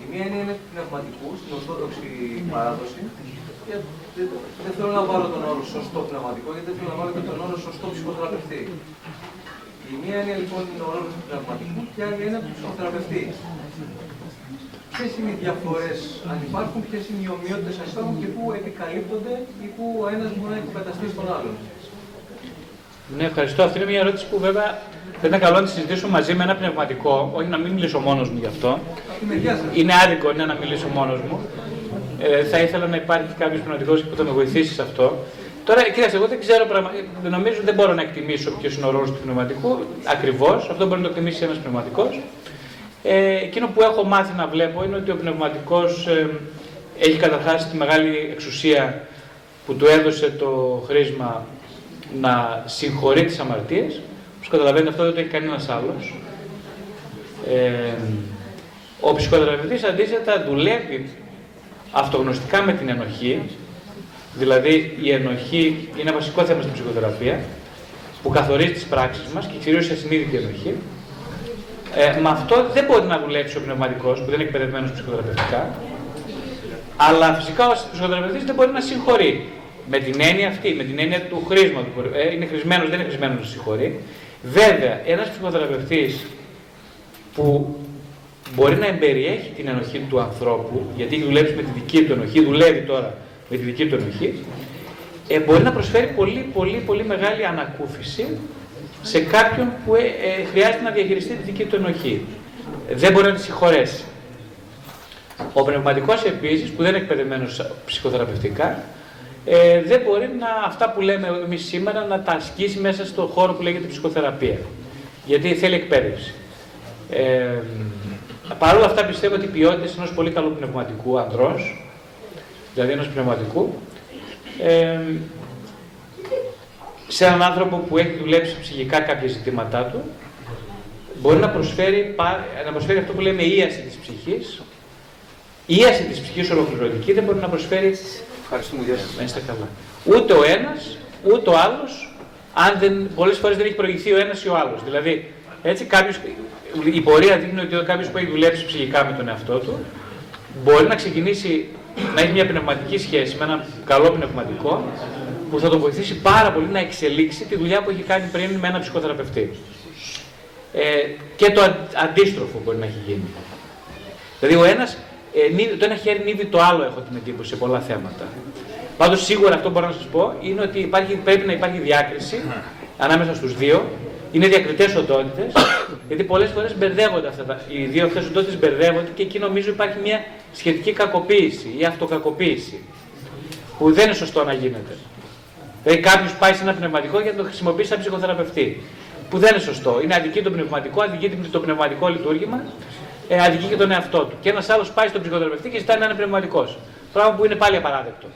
Η μία έννοια είναι πνευματικού, στην ορθόδοξη παράδοση. Δεν θέλω να βάλω τον όρο σωστό πνευματικό, γιατί δεν θέλω να βάλω και τον όρο σωστό ψυχοθεραπευτή. Η μία έννοια λοιπόν είναι ο όρος του πνευματικού και η άλλη είναι του ψυχοθεραπευτή. Ποιες είναι οι διαφορές, αν υπάρχουν, ποιες είναι οι ομοιότητες, αν υπάρχουν και πού επικαλύπτονται ή πού ο ένας μπορεί να υποκαταστεί στον άλλον. Ναι, ευχαριστώ. Αυτή είναι μια ερώτηση που βέβαια θα ήταν καλό να τη συζητήσουμε μαζί με ένα πνευματικό, όχι να μην μιλήσω μόνος μου γι' αυτό. Είναι άδικο ναι, να μιλήσω μόνος μου. Ε, θα ήθελα να υπάρχει κάποιος πνευματικός που θα με βοηθήσει σε αυτό. Τώρα, κοίταξε, εγώ δεν ξέρω πραγματικά. Νομίζω δεν μπορώ να εκτιμήσω ποιος είναι ο ρόλος του πνευματικού ακριβώς. Αυτό μπορεί να το εκτιμήσει ένας πνευματικός. Ε, εκείνο που έχω μάθει να βλέπω είναι ότι ο πνευματικός ε, έχει καταρχάς τη μεγάλη εξουσία που του έδωσε το χρήσμα να συγχωρεί τις αμαρτίες. Όπως καταλαβαίνετε αυτό δεν το έχει κανένας άλλος. Ε, ο ψυχοθεραπευτής αντίθετα δουλεύει αυτογνωστικά με την ενοχή, δηλαδή η ενοχή είναι ένα βασικό θέμα στην ψυχοθεραπεία, που καθορίζει τις πράξεις μας και κυρίως η ασυνείδητη ενοχή. Ε, με αυτό δεν μπορεί να δουλέψει ο πνευματικός που δεν είναι εκπαιδευμένος ψυχοθεραπευτικά. Αλλά φυσικά ο ψυχοθεραπευτής δεν μπορεί να συγχωρεί. Με την έννοια αυτή, με την έννοια του χρήσματο. Ε, είναι χρησμένος, δεν είναι χρησμένος να συγχωρεί. Βέβαια, ένας ψυχοθεραπευτής που μπορεί να εμπεριέχει την ενοχή του ανθρώπου, γιατί έχει δουλέψει με τη δική του ενοχή, δουλεύει τώρα με τη δική του ενοχή, ε, μπορεί να προσφέρει πολύ, πολύ, πολύ μεγάλη ανακούφιση σε κάποιον που ε, ε, χρειάζεται να διαχειριστεί τη δική του ενοχή. Δεν μπορεί να τη συγχωρέσει. Ο πνευματικός επίσης, που δεν είναι εκπαιδευμένος ψυχοθεραπευτικά, ε, δεν μπορεί να, αυτά που λέμε εμείς σήμερα να τα ασκήσει μέσα στο χώρο που λέγεται ψυχοθεραπεία. Γιατί θέλει εκπαίδευση. Ε, Παρ' όλα αυτά πιστεύω ότι οι ποιότητε ενός πολύ καλού πνευματικού ανδρός, δηλαδή ενός πνευματικού, ε, σε έναν άνθρωπο που έχει δουλέψει ψυχικά κάποια ζητήματά του, μπορεί να προσφέρει, να προσφέρει αυτό που λέμε ίαση της ψυχής. Η ίαση της ψυχής ολοκληρωτική δεν μπορεί να προσφέρει... Ευχαριστούμε, Να είστε καλά. Ούτε ο ένας, ούτε ο άλλος, αν δεν, πολλές φορές δεν έχει προηγηθεί ο ένας ή ο άλλος. Δηλαδή, έτσι κάποιος, η πορεία δείχνει ότι κάποιος που έχει δουλέψει ψυχικά με τον εαυτό του, μπορεί να ξεκινήσει να έχει μια πνευματική σχέση με ένα καλό πνευματικό, που θα τον βοηθήσει πάρα πολύ να εξελίξει τη δουλειά που έχει κάνει πριν με ένα ψυχοθεραπευτή. Ε, και το αντίστροφο μπορεί να έχει γίνει. Δηλαδή, ο ένας, ε, το ένα χέρι νύβει το άλλο, έχω την εντύπωση, σε πολλά θέματα. Πάντως, σίγουρα αυτό που μπορώ να σας πω είναι ότι υπάρχει, πρέπει να υπάρχει διάκριση ανάμεσα στους δύο. Είναι διακριτές οντότητε, γιατί πολλές φορές μπερδεύονται αυτά. Τα, οι δύο αυτές οντότητε μπερδεύονται και εκεί νομίζω υπάρχει μια σχετική κακοποίηση ή αυτοκακοποίηση. Που δεν είναι σωστό να γίνεται. Δηλαδή κάποιος πάει σε ένα πνευματικό για να το χρησιμοποιήσει σαν ψυχοθεραπευτή. Που δεν είναι σωστό. Είναι αδική το πνευματικό, αδική το πνευματικό λειτουργήμα, ε, αδική και τον εαυτό του. Και ένας άλλος πάει στον ψυχοθεραπευτή και ζητάει να είναι πνευματικός. Πράγμα που είναι πάλι απαράδεκτο.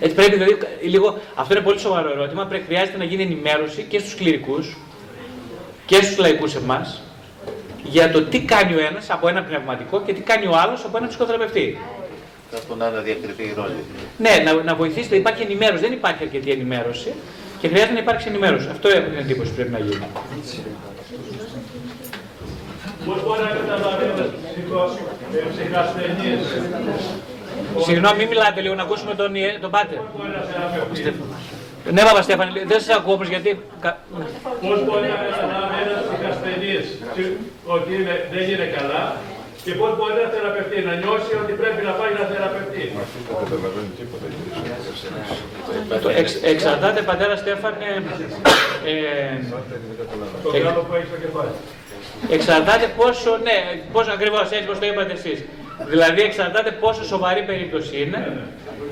Έτσι πρέπει δηλαδή, λίγο, αυτό είναι πολύ σοβαρό ερώτημα. Πρέπει, χρειάζεται να γίνει ενημέρωση και στους κληρικούς και στους λαϊκούς εμάς για το τι κάνει ο ένας από ένα πνευματικό και τι κάνει ο άλλος από ένα ψυχοθεραπευτή. Κάπου να αναδιακριθεί η ρόλη. Ναι, να, να βοηθήσετε. Υπάρχει ενημέρωση. Δεν υπάρχει αρκετή ενημέρωση και χρειάζεται να υπάρξει ενημέρωση. Αυτό έχω την εντύπωση πρέπει να γίνει. Πώς μπορεί να καταλαβαίνετε ψυχασθενείς. Συγγνώμη, μην μιλάτε λίγο, να ακούσουμε τον, τον Πάτερ. Ναι, Παπα Στέφανη, δεν σας ακούω όμως γιατί... Πώς μπορεί να καταλάβει ένας ψυχασθενής ότι είναι, δεν είναι καλά Και πώς μπορεί να θεραπευτεί, να νιώσει ότι πρέπει να πάει να θεραπευτεί. Το εξ- εξαρτάται, πατέρα Στέφανε, ε, Το ε, γράμμα που έχει στο κεφάλι. Εξαρτάται πόσο, ναι, πόσο ακριβώς έτσι όπως το είπατε εσείς. Δηλαδή εξαρτάται πόσο σοβαρή περίπτωση είναι.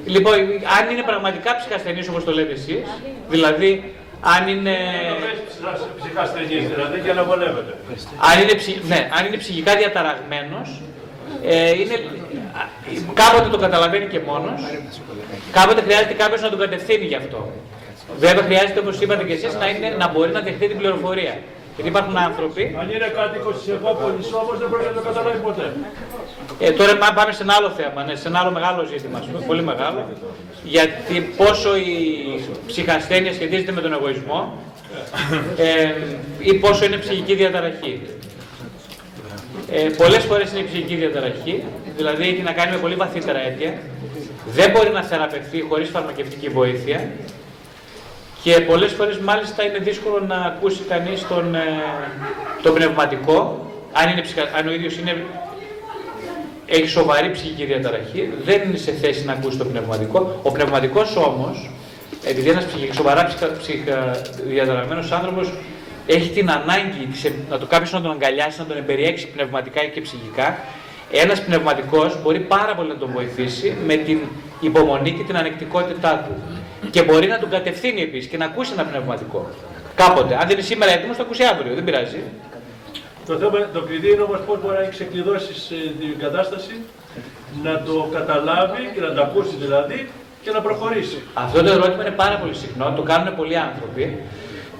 Λοιπόν, αν είναι πραγματικά ψυχασθενής όπως το λέτε εσείς, δηλαδή αν είναι, Το πες ψυχα- ψυχασθενής δηλαδή και να βολεύεται. αν είναι, ψυχ- ναι, αν είναι ψυχικά διαταραγμένος, ε, είναι, α, κάποτε το καταλαβαίνει και μόνος, κάποτε χρειάζεται κάποιος να τον κατευθύνει γι' αυτό. Βέβαια χρειάζεται όπως είπατε και εσείς να, είναι, να μπορεί να δεχτεί την πληροφορία. Γιατί υπάρχουν άνθρωποι Αν είναι κάτοικος της Ευρώπολης όμως δεν πρέπει να το καταλάβει ποτέ. Ε, τώρα πά- πάμε σε ένα άλλο θέμα, ναι, σε ένα άλλο μεγάλο ζήτημα, ας πούμε, πολύ μεγάλο. Γιατί πόσο η ψυχασθένεια σχετίζεται με τον εγωισμό ε, ή πόσο είναι ψυχική διαταραχή. Ε, πολλές φορές είναι η ψυχική διαταραχή, δηλαδή έχει να κάνει με πολύ βαθύτερα αίτια. Δεν μπορεί να θεραπευτεί χωρίς φαρμακευτική βοήθεια και πολλές φορές μάλιστα είναι δύσκολο να ακούσει κανείς τον, ε, τον πνευματικό, αν, είναι, ψυχα- αν ο ίδιος είναι έχει σοβαρή ψυχική διαταραχή, δεν είναι σε θέση να ακούσει το πνευματικό. Ο πνευματικός όμως, επειδή ένας σοβαρά ψυχα, ψυχα, διαταραγμένος άνθρωπος έχει την ανάγκη της, να το κάποιος να τον αγκαλιάσει, να τον εμπεριέξει πνευματικά και ψυχικά, ένας πνευματικός μπορεί πάρα πολύ να τον βοηθήσει με την υπομονή και την ανεκτικότητά του. Και μπορεί να τον κατευθύνει επίσης και να ακούσει ένα πνευματικό. Κάποτε. Αν δεν είναι σήμερα έτοιμος, το ακούσει αύριο. Δεν πειράζει. Το, θέμα, το κλειδί είναι όμως πώς μπορεί να ξεκλειδώσεις ε, την κατάσταση, να το καταλάβει και να το ακούσει δηλαδή και να προχωρήσει. Αυτό το ερώτημα είναι πάρα πολύ συχνό, το κάνουν πολλοί άνθρωποι.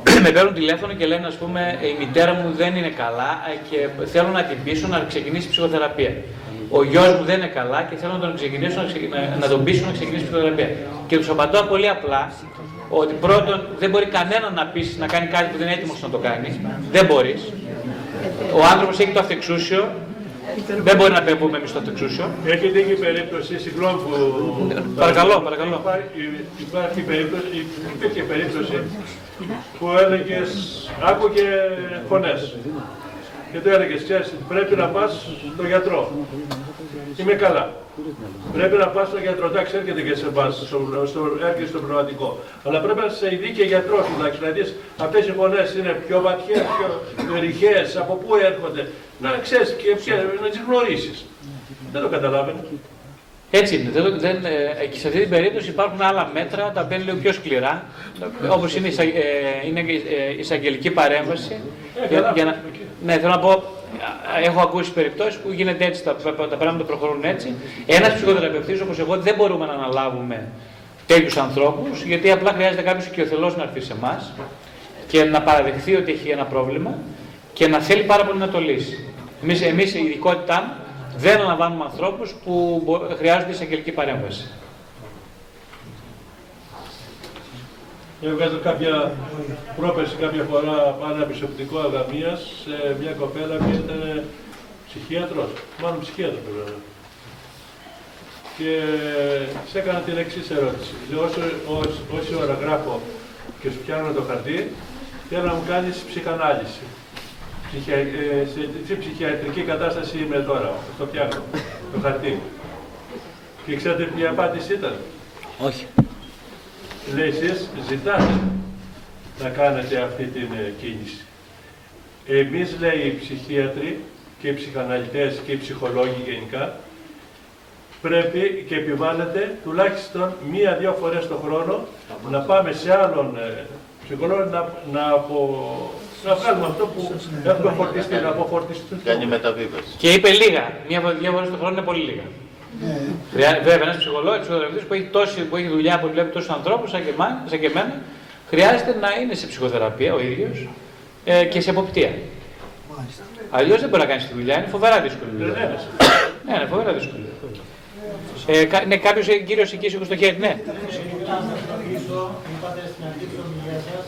με παίρνουν τηλέφωνο και λένε, ας πούμε, η μητέρα μου δεν είναι καλά ε, και θέλω να την πείσω να ξεκινήσει ψυχοθεραπεία. Ο γιος μου δεν είναι καλά και θέλω να τον, ξεκινήσω, να, ξεκι- να- να τον πείσω να ξεκινήσει ψυχοθεραπεία. Και τους απαντώ πολύ απλά ότι πρώτον δεν μπορεί κανένα να πείσει να κάνει κάτι που δεν είναι έτοιμος να το κάνεις. Δεν μπορείς. Ο άνθρωπος έχει το αυτεξούσιο. Δεν μπορεί να πούμε εμείς το αυτεξούσιο. Έχει τύχει περίπτωση, συγγνώμη που... Παρακαλώ, παρακαλώ. Υπάρχει, υπάρχει περίπτωση, υπήρχε περίπτωση που έλεγες, άκουγε φωνές. Και του έλεγες, ξέρεις, πρέπει να πας στον γιατρό. Είμαι καλά. Πρέπει να πας στον γιατρό. Εντάξει, έρχεται και σε πας, στο, στο, έρχεται στο πνευματικό. Αλλά πρέπει να σε ειδεί και γιατρός τουλάχιστον. Να δεις αυτές οι φωνές είναι πιο βαθιές, πιο ρηχές, από πού έρχονται. Να ξέρεις και ποια- να τις γνωρίσεις. Δεν το καταλάβαινε. Έτσι είναι. Δεν, δεν, ε, και σε αυτή την περίπτωση υπάρχουν άλλα μέτρα τα οποία είναι λίγο πιο σκληρά, όπως είναι η, εισαγ- ε, είναι η ε, εισαγγελική παρέμβαση. Ε, για, καλά, για να, εκεί. ναι, θέλω να πω, α, έχω ακούσει περιπτώσεις που γίνεται έτσι, τα, τα πράγματα προχωρούν έτσι. Ένας ψυχοθεραπευτής όπως εγώ δεν μπορούμε να αναλάβουμε τέτοιους ανθρώπους, γιατί απλά χρειάζεται κάποιος οικειοθελώς να έρθει σε εμάς και να παραδεχθεί ότι έχει ένα πρόβλημα και να θέλει πάρα πολύ να το λύσει. Εμείς, εμείς η ειδικότητά μου δεν αναλαμβάνουμε ανθρώπους που μπο- χρειάζονται εισαγγελική παρέμβαση. Έβγαζα κάποια πρόπερση κάποια φορά πάνω επισοπτικό αγαμίας σε μια κοπέλα που ήταν ψυχίατρος, μάλλον ψυχίατρος πρέπει να είναι. Και σε έκανα την εξής ερώτηση. Λέω, όσο, όσο, όση ώρα γράφω και σου πιάνω το χαρτί, θέλω να μου κάνεις ψυχανάλυση. Ψυχια, ε, σε τι ψυχιατρική κατάσταση είμαι τώρα, στο πιάνω, το χαρτί. Και ξέρετε ποια απάντηση ήταν; Όχι. Λέει εσείς ζητάτε να κάνετε αυτή την ε, κίνηση. Εμείς λέει οι ψυχίατροι και οι ψυχαναλυτές και οι ψυχολόγοι γενικά πρέπει και επιβάλλεται τουλάχιστον μία-δύο φορές το χρόνο να πάμε σε άλλον ε, ψυχολόγο να, να, απο, να βγάλουμε αυτό που έχουμε φορτιστεί, να αποφορτιστούμε. Κάνει μεταβίβαση. Και είπε λίγα. Μία φορά, δύο φορές το χρόνο είναι πολύ λίγα. Χρειά- Βέβαια, ένας ψυχολόγος, ψυχοθεραπευτής που, έχει τόση- που έχει δουλειά, που βλέπει τόσους ανθρώπους σαν, και εμά- σαν και εμένα, χρειάζεται να είναι σε ψυχοθεραπεία ο ίδιος ε, και σε εποπτεία. Αλλιώς δεν μπορεί να κάνει τη δουλειά, είναι φοβερά δύσκολη η δουλειά. Δεν ένεσε. Ναι, είναι φοβερά δύσκολη. Ε, κα- ναι, κάποιος κύριος εκεί σήκωσε το χέρι, ναι. Είπατε στην αρχή της ομιλίας σας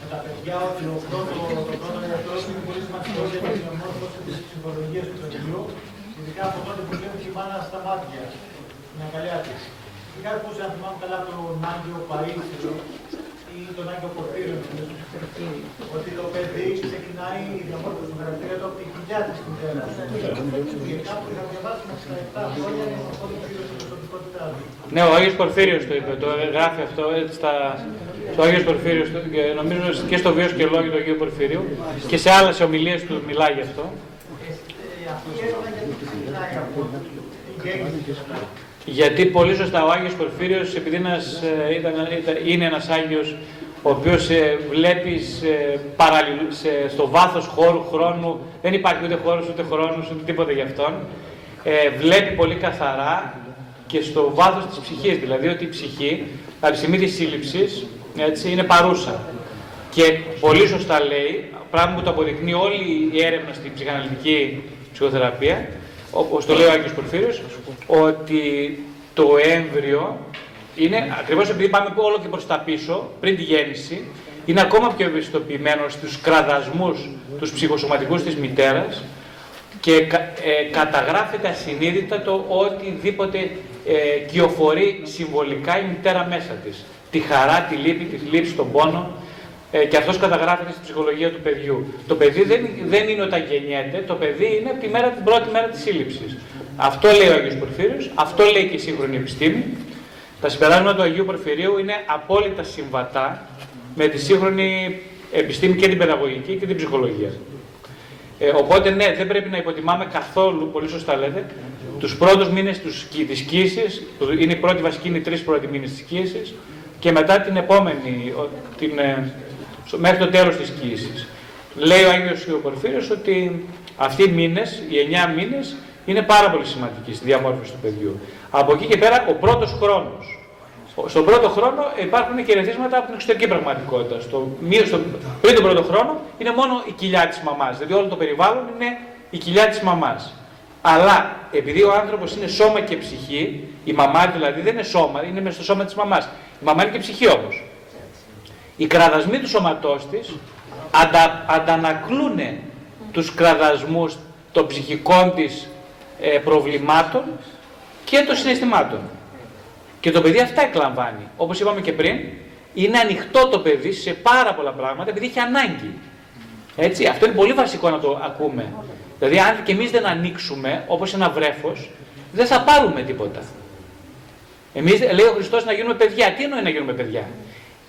με τα παιδιά ότι ο πρώτο, το πρώτο γιατρός είναι πολύ σημαντικό για την διαμόρφωση της ψυχολογίας του παιδιού, ειδικά από τότε που βλέπει η μάνα στα μάτια, στην αγκαλιά της. Ειδικά πώς αν θυμάμαι καλά τον Άγιο Παΐσιο, ή τον Άγιο Πορφύριο, ότι το παιδί ξεκινάει η διαμόρφωση του χαρακτήρα του από την κοιλιά της μητέρας. Και κάπου θα διαβάσουμε στα 7 χρόνια η μορφότηση της προσωπικότητά του. Ναι, ο Άγιος Πορφύριος το είπε, το γράφει αυτό έτσι στα... Ο Άγιος Πορφύριος, το- και νομίζω και στο βίος και λόγιο του Αγίου Πορφύριου και σε άλλες ομιλίες του μιλάει γι' αυτό. Ε, Αυτή η έρευνα γιατί ξεκινάει από την γέννηση Γιατί πολύ σωστά ο Άγιος Πορφύριος, επειδή ένας, ε, ήταν, ήταν- είναι ένας Άγιος ο οποίος ε, βλέπεις ε, παραλληλ- σε- στο βάθος χώρου, χρόνου, δεν υπάρχει ούτε χώρος, ούτε χρόνος, ούτε τίποτα γι' αυτόν, ε, βλέπει πολύ καθαρά και στο βάθος της ψυχής, δηλαδή ότι η ψυχή, από τη στιγμή της σύλληψης, έτσι, είναι παρούσα. Και πολύ σωστά λέει, πράγμα που το αποδεικνύει όλη η έρευνα στην ψυχαναλυτική ψυχοθεραπεία, όπως το λέει ο Άγιος Πορφύριος, ότι το έμβριο είναι, ακριβώς επειδή πάμε όλο και προς τα πίσω, πριν τη γέννηση, είναι ακόμα πιο ευαισθητοποιημένο στους κραδασμούς, τους ψυχοσωματικούς της μητέρας και κα- ε, καταγράφεται ασυνείδητα το οτιδήποτε ε, κυοφορεί συμβολικά η μητέρα μέσα της. Τη χαρά, τη λύπη, τη θλίψη, τον πόνο, ε, και αυτός καταγράφεται στην ψυχολογία του παιδιού. Το παιδί δεν, δεν είναι όταν γεννιέται, το παιδί είναι τη μέρα, την πρώτη μέρα της σύλληψης. Αυτό λέει ο Άγιος Πορφύριος, αυτό λέει και η σύγχρονη επιστήμη. Τα συμπεράσματα του Αγίου Πορφυρίου είναι απόλυτα συμβατά με τη σύγχρονη επιστήμη και την παιδαγωγική και την ψυχολογία. Ε, οπότε ναι, δεν πρέπει να υποτιμάμε καθόλου, πολύ σωστά λέτε, τους πρώτους μήνες τους, της κοίησης, που είναι η πρώτη βασική, είναι οι τρεις πρώτοι μήνες της κοίησης, και μετά την επόμενη, ο- την, ε, στο- μέχρι το τέλος της κοίησης. Λέει ο Άγιος ο Πορφύριος ότι αυτοί οι μήνες, οι 9 μήνες, είναι πάρα πολύ σημαντικοί στη διαμόρφωση του παιδιού. Από εκεί και πέρα ο πρώτος χρόνος. Ο- Στον πρώτο χρόνο υπάρχουν και ερεθίσματα από την εξωτερική πραγματικότητα. Στο, μη- στο, πριν τον πρώτο χρόνο είναι μόνο η κοιλιά της μαμάς. Δηλαδή όλο το περιβάλλον είναι η κοιλιά της μαμάς. Αλλά επειδή ο άνθρωπος είναι σώμα και ψυχή, η μαμά δηλαδή δεν είναι σώμα, είναι μέσα στο σώμα της μαμάς. Η μαμά είναι και ψυχή όμως. Οι κραδασμοί του σώματός της αντα, αντανακλούν τους κραδασμούς των ψυχικών της ε, προβλημάτων και των συναισθημάτων. Και το παιδί αυτά εκλαμβάνει. Όπως είπαμε και πριν, είναι ανοιχτό το παιδί σε πάρα πολλά πράγματα επειδή έχει ανάγκη. Έτσι, αυτό είναι πολύ βασικό να το ακούμε. Δηλαδή, αν και εμείς δεν ανοίξουμε, όπως ένα βρέφος, δεν θα πάρουμε τίποτα. Εμείς, λέει ο Χριστός, να γίνουμε παιδιά. Τι εννοεί να γίνουμε παιδιά;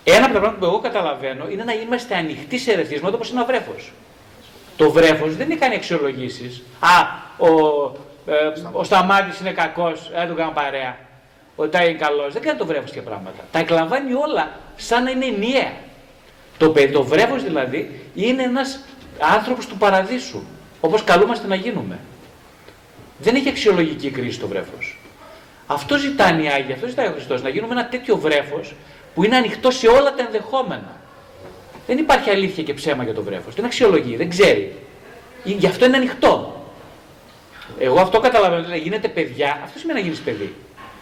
Ένα από τα πράγματα που εγώ καταλαβαίνω είναι να είμαστε ανοιχτοί σε ερεθίσματα όπως ένα βρέφος. Το βρέφος δεν είναι κάνει αξιολογήσεις. Α, ο, ε, ο Σταμάτης είναι κακός, δεν τον κάνω παρέα. Ο Τάι είναι καλός. Δεν κάνει το βρέφος και πράγματα. Τα εκλαμβάνει όλα σαν να είναι ενιαία. Το, παι- το βρέφος δηλαδή είναι ένας άνθρωπος του παραδείσου. Όπως καλούμαστε να γίνουμε. Δεν έχει αξιολογική κρίση το βρέφος. Αυτό ζητάνε οι Άγιοι, αυτό ζητάει ο Χριστός, να γίνουμε ένα τέτοιο βρέφος που είναι ανοιχτό σε όλα τα ενδεχόμενα. Δεν υπάρχει αλήθεια και ψέμα για το βρέφος. Δεν αξιολογεί, δεν ξέρει. Ή- Γι' αυτό είναι ανοιχτό. Εγώ αυτό καταλαβαίνω. Δηλαδή, γίνεται παιδιά, αυτό σημαίνει να γίνεις παιδί.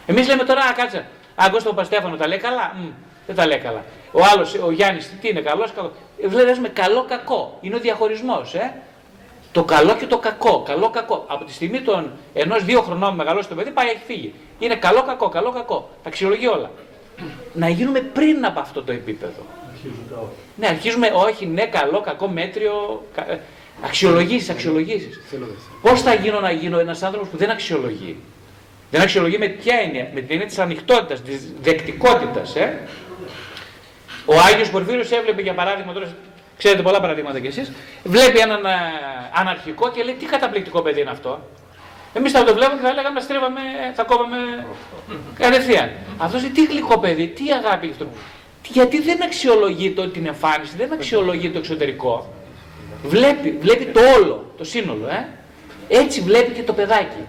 Εμείς λέμε τώρα, α, κάτσε. Α, Κώστα Παπαστέφανο τα λέει καλά. Μμ, δεν τα λέει καλά. Ο άλλος, ο Γιάννης, τι είναι, καλός, κακό. Ε, Βλέπουμε καλό-κακό. Είναι ο διαχωρισμός. Ε; Το καλό και το κακό. Καλό-κακό. Από τη στιγμή των ενό-δύο χρονών που μεγαλώσει το παιδί, πάει, έχει φύγει. Είναι καλό-κακό, καλό-κακό. Τα αξιολογεί όλα. Να γίνουμε πριν από αυτό το επίπεδο. Αρχίζουν τα όχι. Ναι, αρχίζουμε, όχι, ναι, καλό, κακό, μέτριο. κα- Αξιολογήσεις, αξιολογήσεις. Πώς θα γίνω να γίνω ένας άνθρωπος που δεν αξιολογεί; Δεν αξιολογεί με ποια έννοια, με την έννοια της ανοιχτότητας, της δεκτικότητας. Ε; Ο Άγιος Πορφύριος έβλεπε για παράδειγμα, τώρα ξέρετε πολλά παραδείγματα κι εσείς, βλέπει έναν ε, αναρχικό και λέει τι καταπληκτικό παιδί είναι αυτό. Εμείς θα το βλέπουμε και θα λέγαμε, στρίβαμε, θα κόβαμε κατευθείαν. Αυτός λέει τι γλυκό παιδί, τι αγάπη αυτό. Γιατί δεν αξιολογεί το, την εμφάνιση, δεν αξιολογεί το εξωτερικό. Βλέπει, βλέπει το όλο, το σύνολο. Ε; Έτσι βλέπει και το παιδάκι.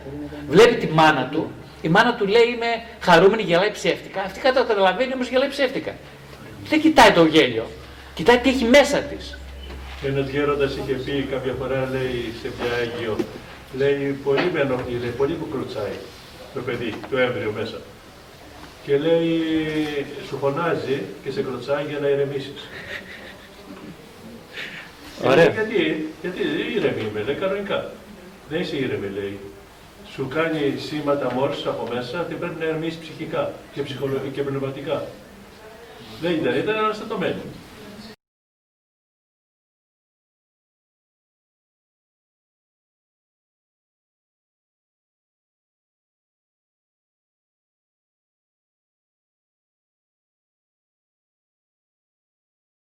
Βλέπει τη μάνα του, η μάνα του λέει είμαι χαρούμενη, γελάει ψεύτικα. Αυτή κατά καταλαβαίνει όμως γελάει ψεύτικα. Δεν κοιτάει το γέλιο. Κοιτάει τι έχει μέσα της. Ένα γέροντα είχε πει κάποια φορά, λέει σε μια Αγίο, λέει πολύ με ενοχλεί, λέει πολύ που κρουτσάει το παιδί, το έμβριο μέσα. Και λέει, σου φωνάζει και σε κρουτσάει για να ηρεμήσεις. Ωραία. γιατί, γιατί ήρεμη είμαι, λέει κανονικά. Δεν είσαι ήρεμη, λέει. Σου κάνει σήματα μόρφωση από μέσα και πρέπει να ηρεμήσεις ψυχικά και, ψυχολο... και πνευματικά. Δεν ήταν, ήταν αναστατωμένη.